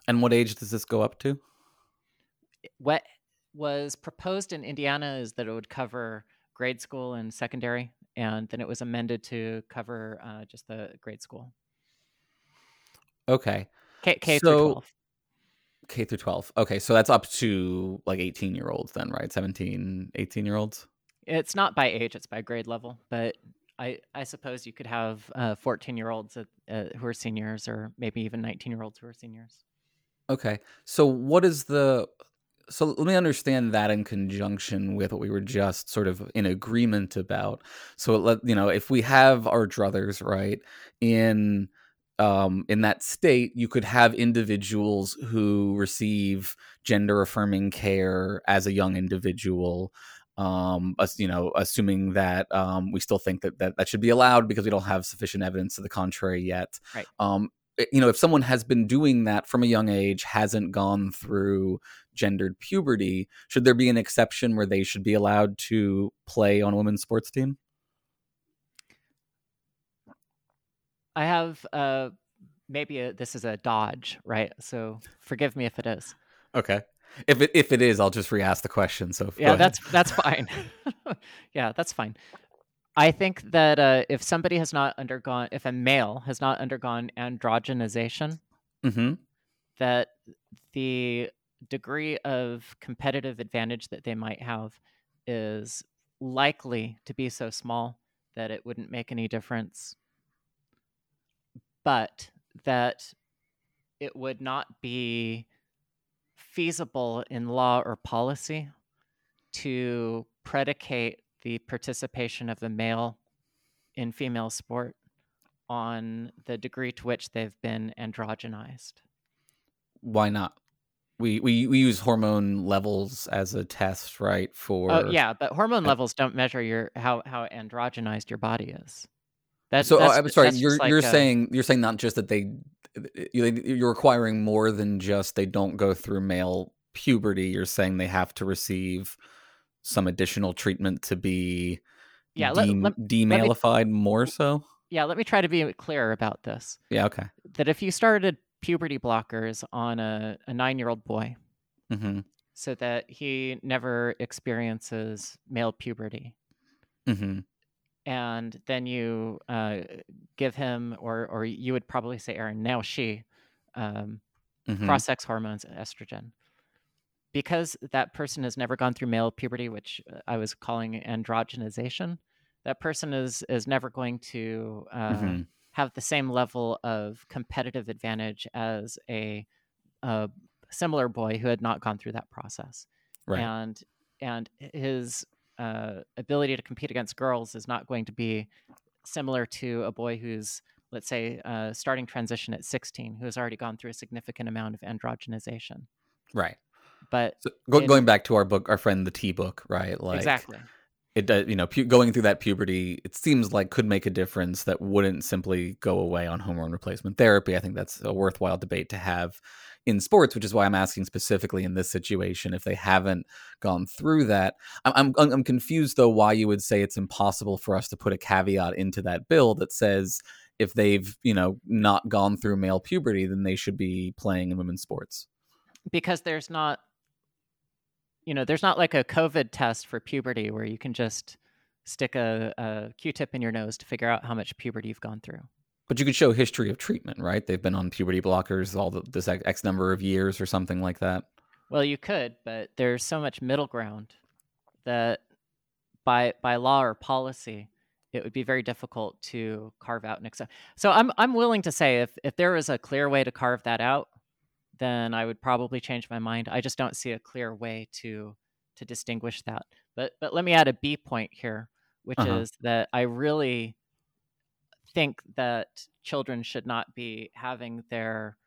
And what age does this go up to? What was proposed in Indiana is that it would cover grade school and secondary, and then it was amended to cover uh, just the grade school, Okay. K, K So- through twelve. K through 12. Okay, so that's up to like 18 year olds then, right? 17, 18 year olds? It's not by age; it's by grade level. But I, I suppose you could have fourteen year olds uh, who are seniors, or maybe even nineteen year olds who are seniors. Okay. So what is the so let me understand that in conjunction with what we were just sort of in agreement about. So let you know, if we have our druthers, right, in um in that state, you could have individuals who receive gender affirming care as a young individual. Um, as, you know, assuming that um, we still think that, that that should be allowed because we don't have sufficient evidence to the contrary yet. Right. Um, you know, if someone has been doing that from a young age, hasn't gone through gendered puberty, should there be an exception where they should be allowed to play on a women's sports team? I have uh, maybe a, this is a dodge, right? So forgive me if it is. Okay. If it if it is, I'll just re-ask the question. So yeah, that's that's fine. <laughs> yeah, that's fine. I think that uh, if somebody has not undergone, if a male has not undergone androgenization, mm-hmm. that the degree of competitive advantage that they might have is likely to be so small that it wouldn't make any difference. But that it would not be feasible in law or policy to predicate the participation of the male in female sport on the degree to which they've been androgenized. Why not? We, we we use hormone levels as a test, right? For oh yeah, but hormone levels don't measure your how how androgenized your body is. That's, so oh, that's, I'm sorry. You're like you're a, saying you're saying not just that they you're requiring more than just they don't go through male puberty. You're saying they have to receive some additional treatment to be yeah let, de- let, demalified let me, more so yeah let me try to be clear about this yeah okay that if you started puberty blockers on a, a nine-year-old boy mm-hmm. so that he never experiences male puberty mm-hmm. and then you uh, give him or or you would probably say aaron now she um, mm-hmm. cross-sex hormones and estrogen because that person has never gone through male puberty, which uh, I was calling androgenization, that person is is never going to uh, mm-hmm. have the same level of competitive advantage as a, a, similar boy who had not gone through that process. Right. And and his uh, ability to compete against girls is not going to be similar to a boy who's let's say uh, starting transition at 16 who has already gone through a significant amount of androgenization right but so, go, in, going back to our book, our friend the T book, right? Like exactly. It does, you know, pu- going through that puberty, it seems like could make a difference that wouldn't simply go away on hormone replacement therapy. I think that's a worthwhile debate to have in sports, which is why I'm asking specifically in this situation if they haven't gone through that. I'm I'm, I'm confused though why you would say it's impossible for us to put a caveat into that bill that says if they've you know not gone through male puberty, then they should be playing in women's sports. Because there's not you know, there's not like a COVID test for puberty where you can just stick a, a Q-tip in your nose to figure out how much puberty you've gone through. But you could show history of treatment, right? They've been on puberty blockers all the, this X number of years or something like that. Well, you could, but there's so much middle ground that by by law or policy, it would be very difficult to carve out an exception. So I'm I'm willing to say if if there was a clear way to carve that out, then I would probably change my mind. I just don't see a clear way to to distinguish that. But but let me add a B point here, which uh-huh. is that I really think that children should not be having their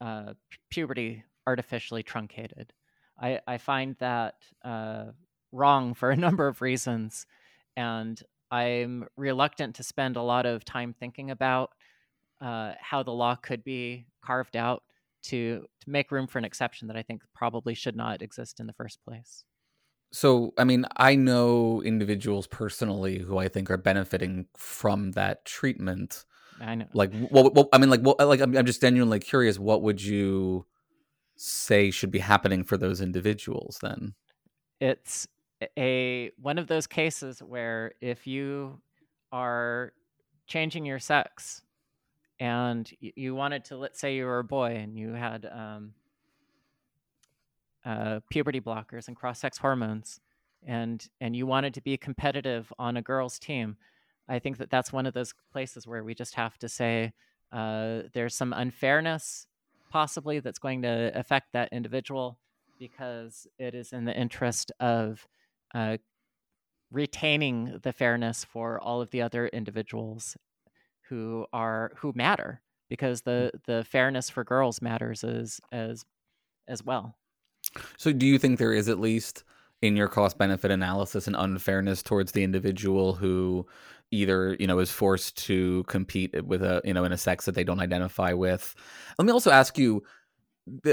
uh, puberty artificially truncated. I, I find that uh, wrong for a <laughs> number of reasons, and I'm reluctant to spend a lot of time thinking about uh, how the law could be carved out to to make room for an exception that I think probably should not exist in the first place. So, I mean, I know individuals personally who I think are benefiting from that treatment. I know. Like, what? Well, I mean, like, what, like, I'm, I'm just genuinely curious. What would you say should be happening for those individuals then? It's a one of those cases where if you are changing your sex and you wanted to let's say you were a boy and you had um, uh, puberty blockers and cross-sex hormones and and you wanted to be competitive on a girls team i think that that's one of those places where we just have to say uh, there's some unfairness possibly that's going to affect that individual because it is in the interest of uh, retaining the fairness for all of the other individuals who are who matter because the mm. the fairness for girls matters as as as well. So do you think there is at least in your cost benefit analysis an unfairness towards the individual who either you know is forced to compete with a you know in a sex that they don't identify with let me also ask you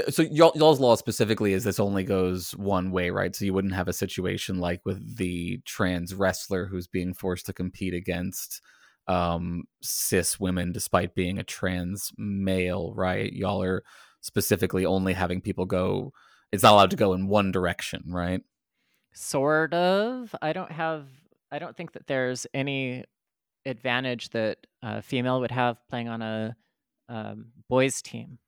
so y'all, y'all's law specifically is this only goes one way right so you wouldn't have a situation like with the trans wrestler who's being forced to compete against um, cis women despite being a trans male, right? Y'all are specifically only having people go. It's not allowed to go in one direction, right? Sort of. I don't have. I don't think that there's any advantage that a female would have playing on a um, boys team.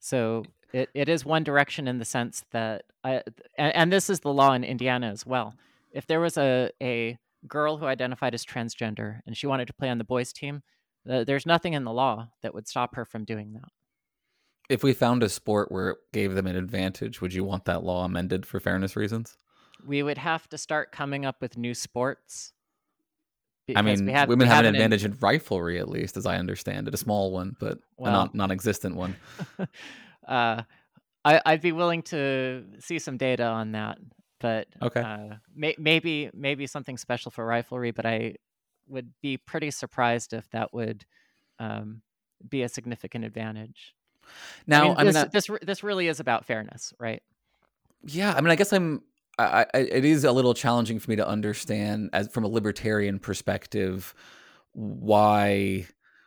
So it, it is one direction in the sense that I and, and this is the law in Indiana as well. If there was a a girl who identified as transgender and she wanted to play on the boys team, there's nothing in the law that would stop her from doing that. If we found a sport where it gave them an advantage, would you want that law amended for fairness reasons? We would have to start coming up with new sports. I mean, we have- women we have an advantage in riflery, at least, as I understand it, a small one, but Well- a non- non-existent one. <laughs> uh, I, I'd be willing to see some data on that, but Okay. uh, may, maybe maybe something special for riflery. But I would be pretty surprised if that would um, be a significant advantage. Now, I mean, this, I- this this really is about fairness, right? Yeah, I mean, I guess I'm. I, I, it is a little challenging for me to understand, as from a libertarian perspective, why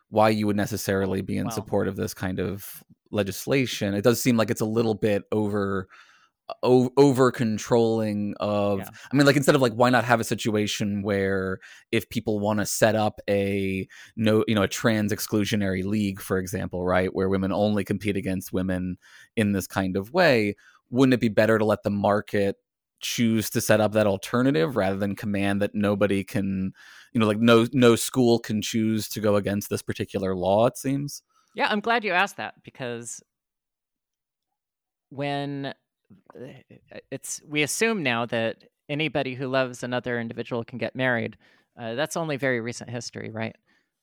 why you would necessarily be in Wow. support of this kind of legislation. It does seem like it's a little bit over o- over controlling of Yeah. i mean like instead of like why not have a situation where if people want to set up a no you know a trans exclusionary league for example right where women only compete against women in this kind of way wouldn't it be better to let the market choose to set up that alternative rather than command that nobody can you know like no no school can choose to go against this particular law it seems Yeah, I'm glad you asked that because when <sighs> it's we assume now that anybody who loves another individual can get married. Uh, that's only very recent history, right?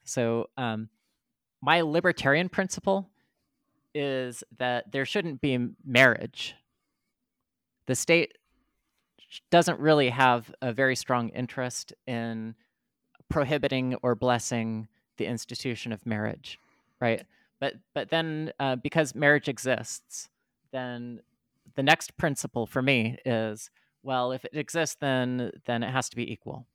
So, um, my libertarian principle is that there shouldn't be marriage. The state doesn't really have a very strong interest in prohibiting or blessing the institution of marriage, right? But but then uh, because marriage exists, then the next principle for me is well, if it exists, then then it has to be equal.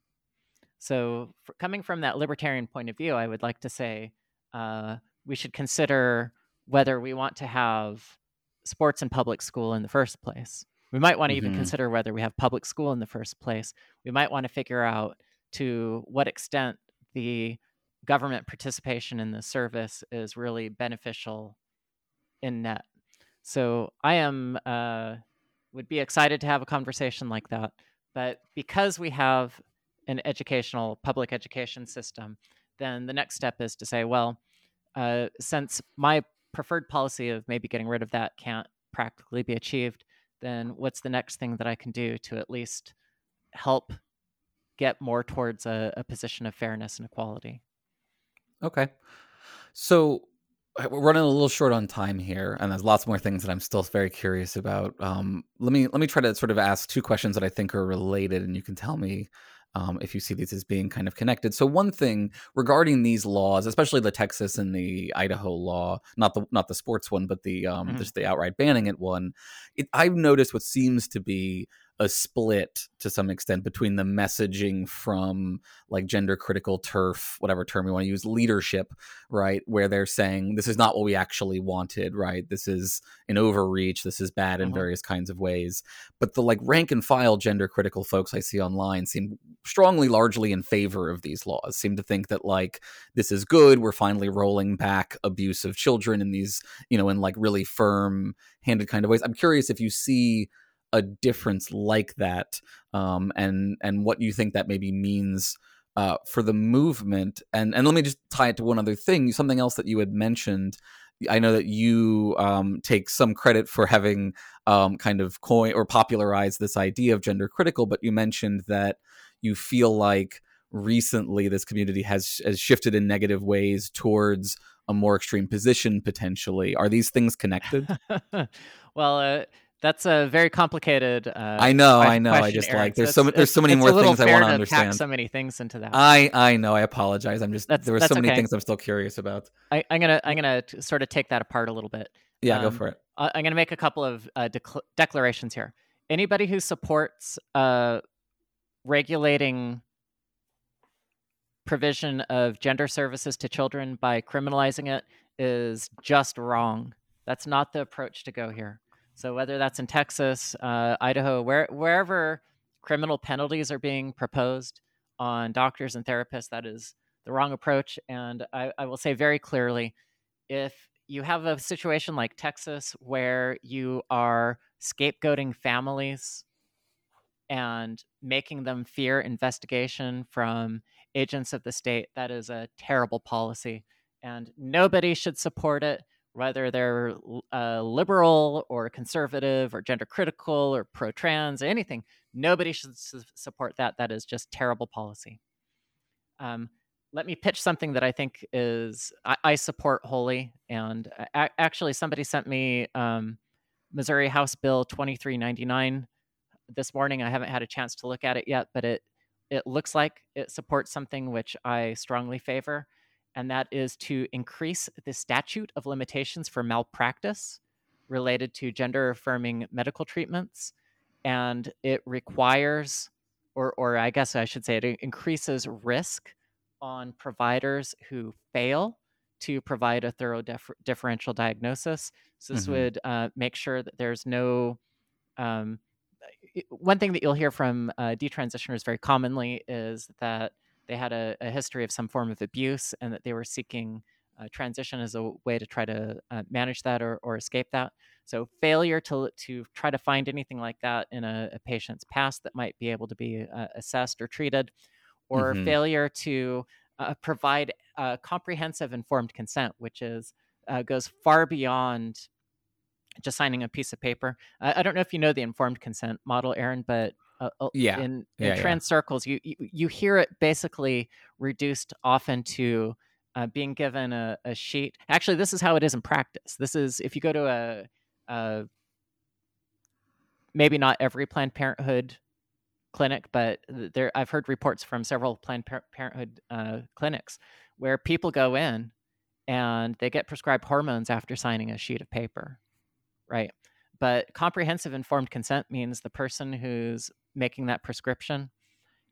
So, coming from that libertarian point of view, I would like to say uh, we should consider whether we want to have sports in public school in the first place. We might want to even Mhm. consider whether we have public school in the first place. We might want to figure out to what extent the government participation in the service is really beneficial in net. So I am uh, would be excited to have a conversation like that. But because we have an educational public education system, then the next step is to say, well, uh, since my preferred policy of maybe getting rid of that can't practically be achieved, then what's the next thing that I can do to at least help get more towards a, a position of fairness and equality? Okay. So we're running a little short on time here, and there's lots more things that I'm still very curious about. Um, let me let me try to sort of ask two questions that I think are related, and you can tell me um, if you see these as being kind of connected. So one thing regarding these laws, especially the Texas and the Idaho law, not the not the sports one, but the um, Mhm. just the outright banning it one, it, I've noticed what seems to be a split to some extent between the messaging from like gender critical TERF, whatever term you want to use, leadership, right? Where they're saying this is not what we actually wanted, right? This is an overreach. This is bad in Mhm. various kinds of ways. But the like rank and file gender critical folks I see online seem strongly largely in favor of these laws, seem to think that like this is good. We're finally rolling back abuse of children in these, you know, in like really firm handed kind of ways. I'm curious if you see a difference like that um, and and what you think that maybe means uh, for the movement. And and let me just tie it to one other thing something else that you had mentioned. I know that you um, take some credit for having um, kind of coin or popularized this idea of gender critical but you mentioned that you feel like recently this community has has shifted in negative ways towards a more extreme position potentially. Are these things connected? <laughs> Well, uh, that's a very complicated. Uh, I know, I know. I just, Eric. like, there's so ma- there's so many more things I wanna to understand. So many things into that. i i know i apologize i'm just That's- there were so many okay. things i'm still curious about I, I'm gonna I'm gonna sort of take that apart a little bit. yeah go Um, for it I- I'm gonna make a couple of uh, decl- declarations here. Anybody who supports uh, regulating provision of gender services to children by criminalizing it is just wrong. That's not the approach to go here. So whether that's in Texas, uh, Idaho, where, wherever criminal penalties are being proposed on doctors and therapists, that is the wrong approach. And I, I will say very clearly, if you have a situation like Texas where you are scapegoating families and making them fear investigation from agents of the state, that is a terrible policy. And nobody should support it, whether they're uh, liberal or conservative or gender critical or pro trans, anything. Nobody should su- support that. That is just terrible policy. Um, let me pitch something that I think is I, I support wholly. And a- actually, somebody sent me um, Missouri House Bill 2399 this morning. I haven't had a chance to look at it yet, but it it looks like it supports something which I strongly favor, and that is to increase the statute of limitations for malpractice related to gender affirming medical treatments. And it requires, or, or I guess I should say, it increases risk on providers who fail to provide a thorough dif- differential diagnosis. So this mm-hmm. would uh, make sure that there's no. Um, one thing that you'll hear from uh, detransitioners very commonly is that they had a, a, history of some form of abuse and that they were seeking uh, transition as a way to try to uh, manage that or, or escape that. So failure to to try to find anything like that in a, a patient's past that might be able to be uh, assessed or treated or mm-hmm. failure to uh, provide uh, comprehensive informed consent, which is uh, goes far beyond just signing a piece of paper. I don't know if you know the informed consent model, Aaron, but uh, uh, yeah, in, in yeah, trans yeah. circles, you, you, you hear it basically reduced often to uh, being given a, a, sheet. Actually, this is how it is in practice. This is if you go to a, a maybe not every Planned Parenthood clinic, but there I've heard reports from several Planned Parenthood uh, clinics where people go in and they get prescribed hormones after signing a sheet of paper, right? But comprehensive informed consent means the person who's making that prescription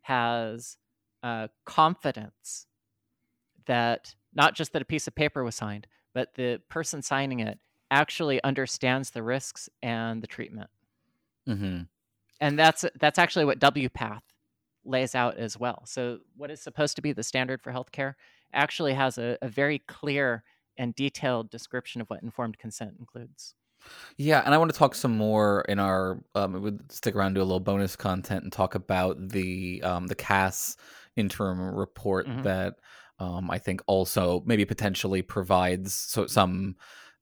has uh, confidence that not just that a piece of paper was signed, but the person signing it actually understands the risks and the treatment. Mm-hmm and that's that's actually what WPATH lays out as well. So what is supposed to be the standard for healthcare actually has a, a very clear and detailed description of what informed consent includes. Yeah, and I want to talk some more in our. Um, we stick around do a little bonus content and talk about the um, the Cass interim report mm-hmm. that um, I think also maybe potentially provides so some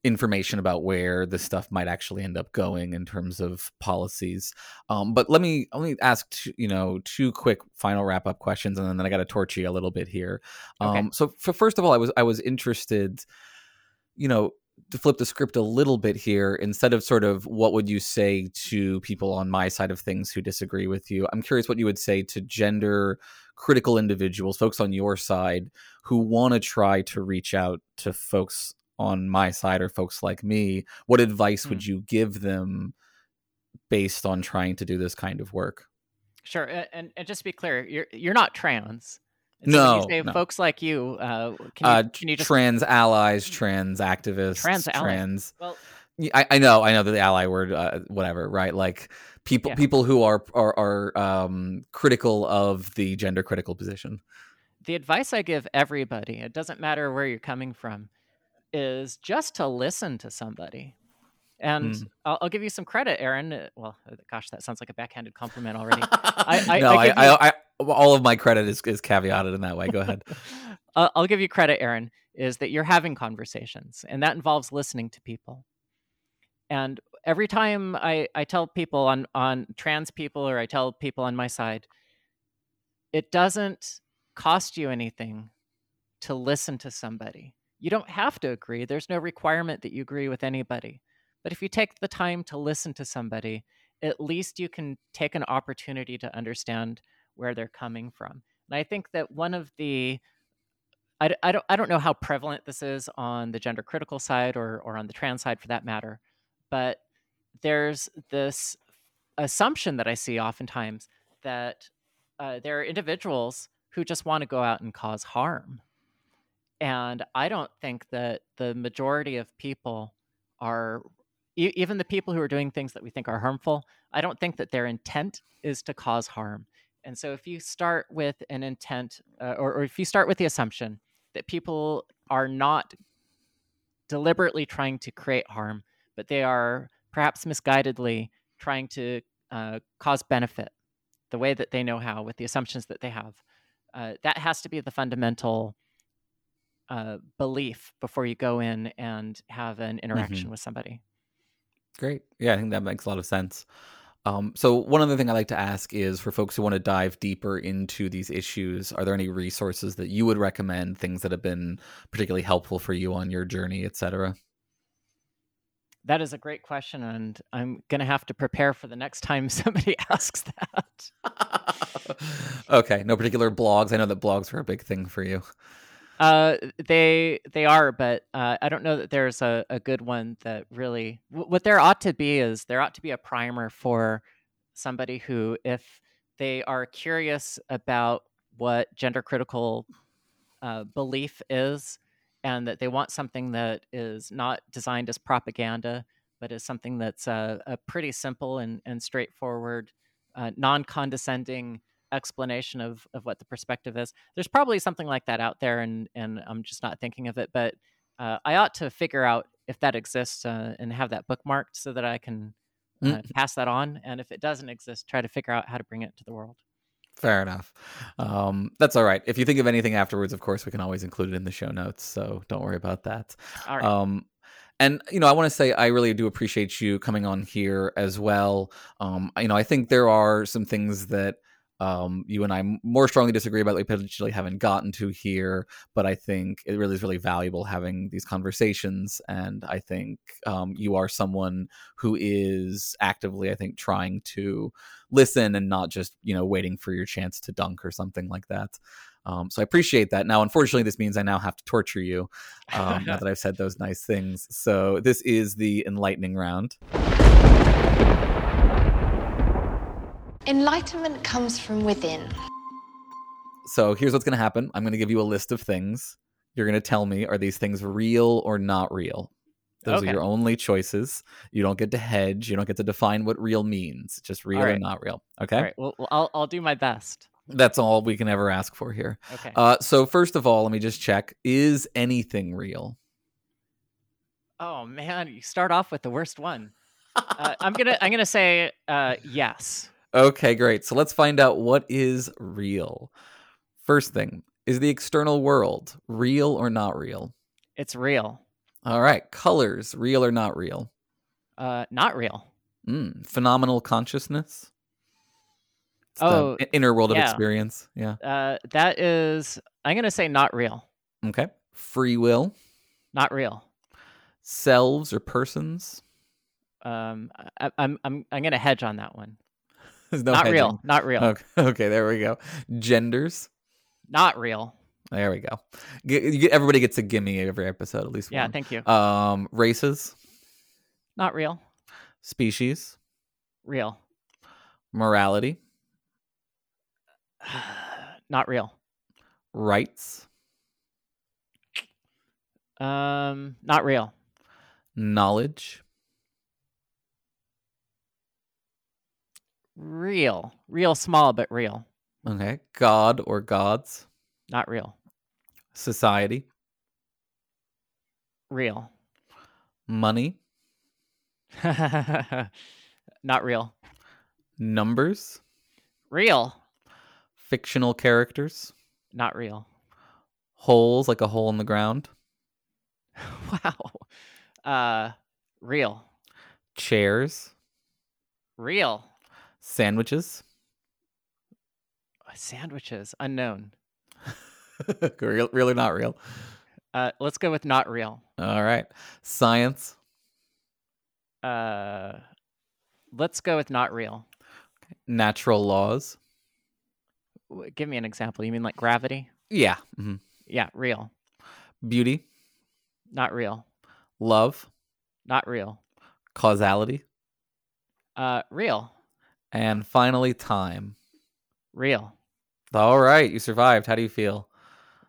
information about where this stuff might actually end up going in terms of policies. Um, but let me let me ask two, you know two quick final wrap up questions, and then I got to torch you a little bit here. Okay. Um, so for, first of all, I was I was interested, you know, to flip the script a little bit here instead of sort of what would you say to people on my side of things who disagree with you i'm curious what you would say to gender critical individuals folks on your side who want to try to reach out to folks on my side or folks like me, what advice mm. would you give them based on trying to do this kind of work? Sure, and and just to be clear, you're you're not trans. No, say no, folks like you. Uh, can you, uh, can you just... trans allies, trans activists, trans, trans. Well, I, I know, I know that the ally word, uh, whatever, right? Like people, yeah. people who are are, are um, critical of the gender critical position. The advice I give everybody, it doesn't matter where you're coming from, is just to listen to somebody. And mm. I'll, I'll, give you some credit, Aaron. Well, uh, gosh, that sounds like a backhanded compliment already. I, <laughs> I, no, I, I, I, all of my credit is, is caveated in that way. Go ahead. <laughs> I'll give you credit, Aaron, is that you're having conversations, and that involves listening to people. And every time I, I tell people on, on trans people or I tell people on my side, it doesn't cost you anything to listen to somebody. You don't have to agree. There's no requirement that you agree with anybody. But if you take the time to listen to somebody, at least you can take an opportunity to understand where they're coming from. And I think that one of the I, I, don't, I don't know how prevalent this is on the gender critical side or, or on the trans side for that matter, but there's this assumption that I see oftentimes that uh, there are individuals who just want to go out and cause harm. And I don't think that the majority of people are, e- even the people who are doing things that we think are harmful, I don't think that their intent is to cause harm. And so if you start with an intent, uh, or, or if you start with the assumption that people are not deliberately trying to create harm, but they are perhaps misguidedly trying to uh, cause benefit the way that they know how with the assumptions that they have. Uh, that has to be the fundamental uh, belief before you go in and have an interaction Mm-hmm. with somebody. Great. Yeah, I think that makes a lot of sense. Um, so, one other thing I like to ask is for folks who want to dive deeper into these issues, are there any resources that you would recommend, things that have been particularly helpful for you on your journey, et cetera? That is a great question, and I'm going to have to prepare for the next time <laughs> somebody asks that. <laughs> okay, no particular blogs. I know that blogs are a big thing for you. Uh, they they are, but uh, I don't know that there's a, a good one that really. wh- What there ought to be is there ought to be a primer for somebody who, if they are curious about what gender critical uh, belief is, and that they want something that is not designed as propaganda, but is something that's uh, a pretty simple and, and straightforward, uh, non condescending explanation of, of what the perspective is. There's probably something like that out there, and, and I'm just not thinking of it. But uh, I ought to figure out if that exists uh, and have that bookmarked so that I can uh, Mm. pass that on. And if it doesn't exist, try to figure out how to bring it to the world. Fair enough. Um, that's all right. If you think of anything afterwards, of course, we can always include it in the show notes. So don't worry about that. All right. Um, and you know, I want to say I really do appreciate you coming on here as well. Um, you know, I think there are some things that um, you and I more strongly disagree about. that We potentially haven't gotten to here, but I think it really is really valuable having these conversations. And I think um, you are someone who is actively, I think, trying to listen and not just you know waiting for your chance to dunk or something like that. Um, so I appreciate that. Now, unfortunately, this means I now have to torture you um, now <laughs> that I've said those nice things. So this is the enlightening round. Enlightenment comes from within. So here's what's going to happen. I'm going to give you a list of things. You're going to tell me are these things real or not real? Those Okay. are your only choices. You don't get to hedge. You don't get to define what real means. Just real or right. not real. Okay. All right. Well, well, I'll, I'll do my best. That's all we can ever ask for here. Okay. Uh, so first of all, let me just check: is anything real? Oh man, you start off with the worst one. Uh, I'm gonna I'm gonna say uh, yes. Okay, great. So let's find out what is real. First thing is the external world real or not real? It's real. All right, colors real or not real? Uh, not real. Mm, phenomenal consciousness. It's Oh, inner world of experience. Yeah. Uh, that is I'm gonna say not real. Okay. Free will, Not real. selves or persons. Um, I, I'm I'm I'm gonna hedge on that one. <laughs> No not hedging. real. Not real. Okay, <laughs> okay, there we go. Genders. Not real. There we go. Get, everybody gets a gimme every episode, at least Yeah. one. Thank you. Um, races, not real. species, Real. morality, <sighs> not real. rights, Um, not real. knowledge, Real. Real small, but real. okay, God or gods, Not real. society, Real. money, <laughs> not real. numbers, Real. fictional characters, Not real. holes like a hole in the ground, <laughs> Wow. Uh, real. chairs, Real. Sandwiches, Sandwiches. Unknown. <laughs> real, real or not real. Uh, let's go with not real. All right, science, Uh, let's go with not real. natural laws. W- Give me an example. You mean like gravity? Yeah. mhm. Yeah, real. Beauty, Not real. love, Not real. causality, Uh, real. And finally time. Real. All right, you survived. How do you feel?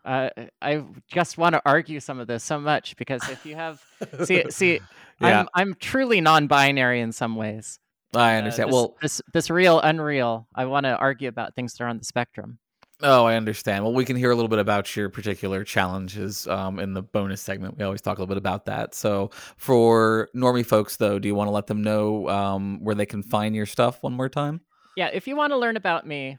Uh, I just want to argue some of this so much because if you have see <laughs> see, yeah. I'm I'm truly non-binary in some ways. I understand. Uh, this, well, this this real unreal. I want to argue about things that are on the spectrum. Oh, I understand. Well, we can hear a little bit about your particular challenges um, in the bonus segment. We always talk a little bit about that. So, for normie folks, though, do you want to let them know um, where they can find your stuff one more time? Yeah, if you want to learn about me,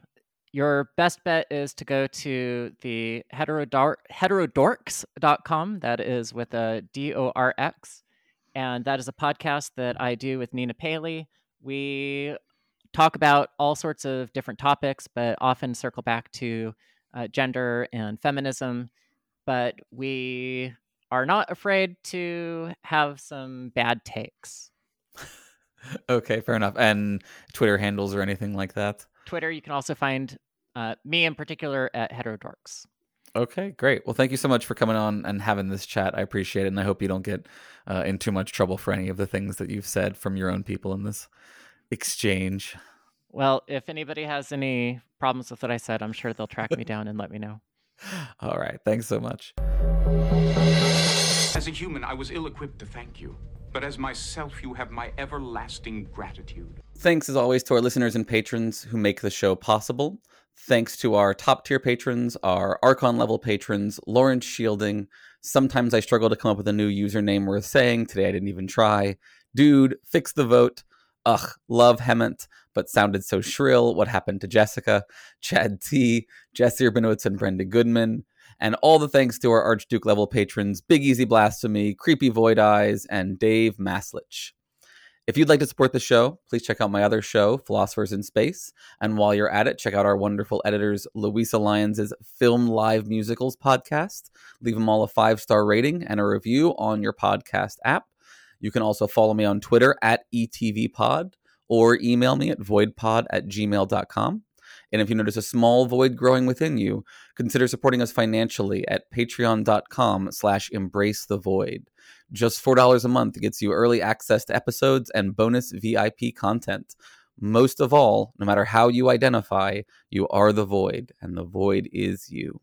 your best bet is to go to the heterodor- heterodorx.com. That is with a D O R X. And that is a podcast that I do with Nina Paley. We talk about all sorts of different topics, but often circle back to uh, gender and feminism. But we are not afraid to have some bad takes. <laughs> okay, fair enough. And Twitter handles or anything like that? Twitter, you can also find uh, me in particular at Heterodorx. Okay, great. Well, thank you so much for coming on and having this chat. I appreciate it. And I hope you don't get uh, in too much trouble for any of the things that you've said from your own people in this exchange. Well, if anybody has any problems with what I said, I'm sure they'll track me down and let me know. <laughs> All right. Thanks so much. As a human, I was ill equipped to thank you. But as myself, you have my everlasting gratitude. Thanks as always to our listeners and patrons who make the show possible. Thanks to our top tier patrons, our Archon level patrons, Lawrence Shielding. Sometimes I struggle to come up with a new username worth saying. Today I didn't even try. Dude, fix the vote. Ugh, love Hemant, but sounded so shrill. What happened to Jessica? Chad T, Jesse Urbinowitz, and Brenda Goodman. And all the thanks to our Archduke level patrons Big Easy Blasphemy, Creepy Void Eyes, and Dave Maslich. If you'd like to support the show, please check out my other show, Philosophers in Space. And while you're at it, check out our wonderful editors, Louisa Lyons' Filmed Live Musicals podcast. Leave them all a five star rating and a review on your podcast app. You can also follow me on Twitter at ETVPod or email me at voidpod at gmail.com. And if you notice a small void growing within you, consider supporting us financially at patreon.com slash embrace the void. Just $4 a month gets you early access to episodes and bonus VIP content. Most of all, no matter how you identify, you are the void, and the void is you.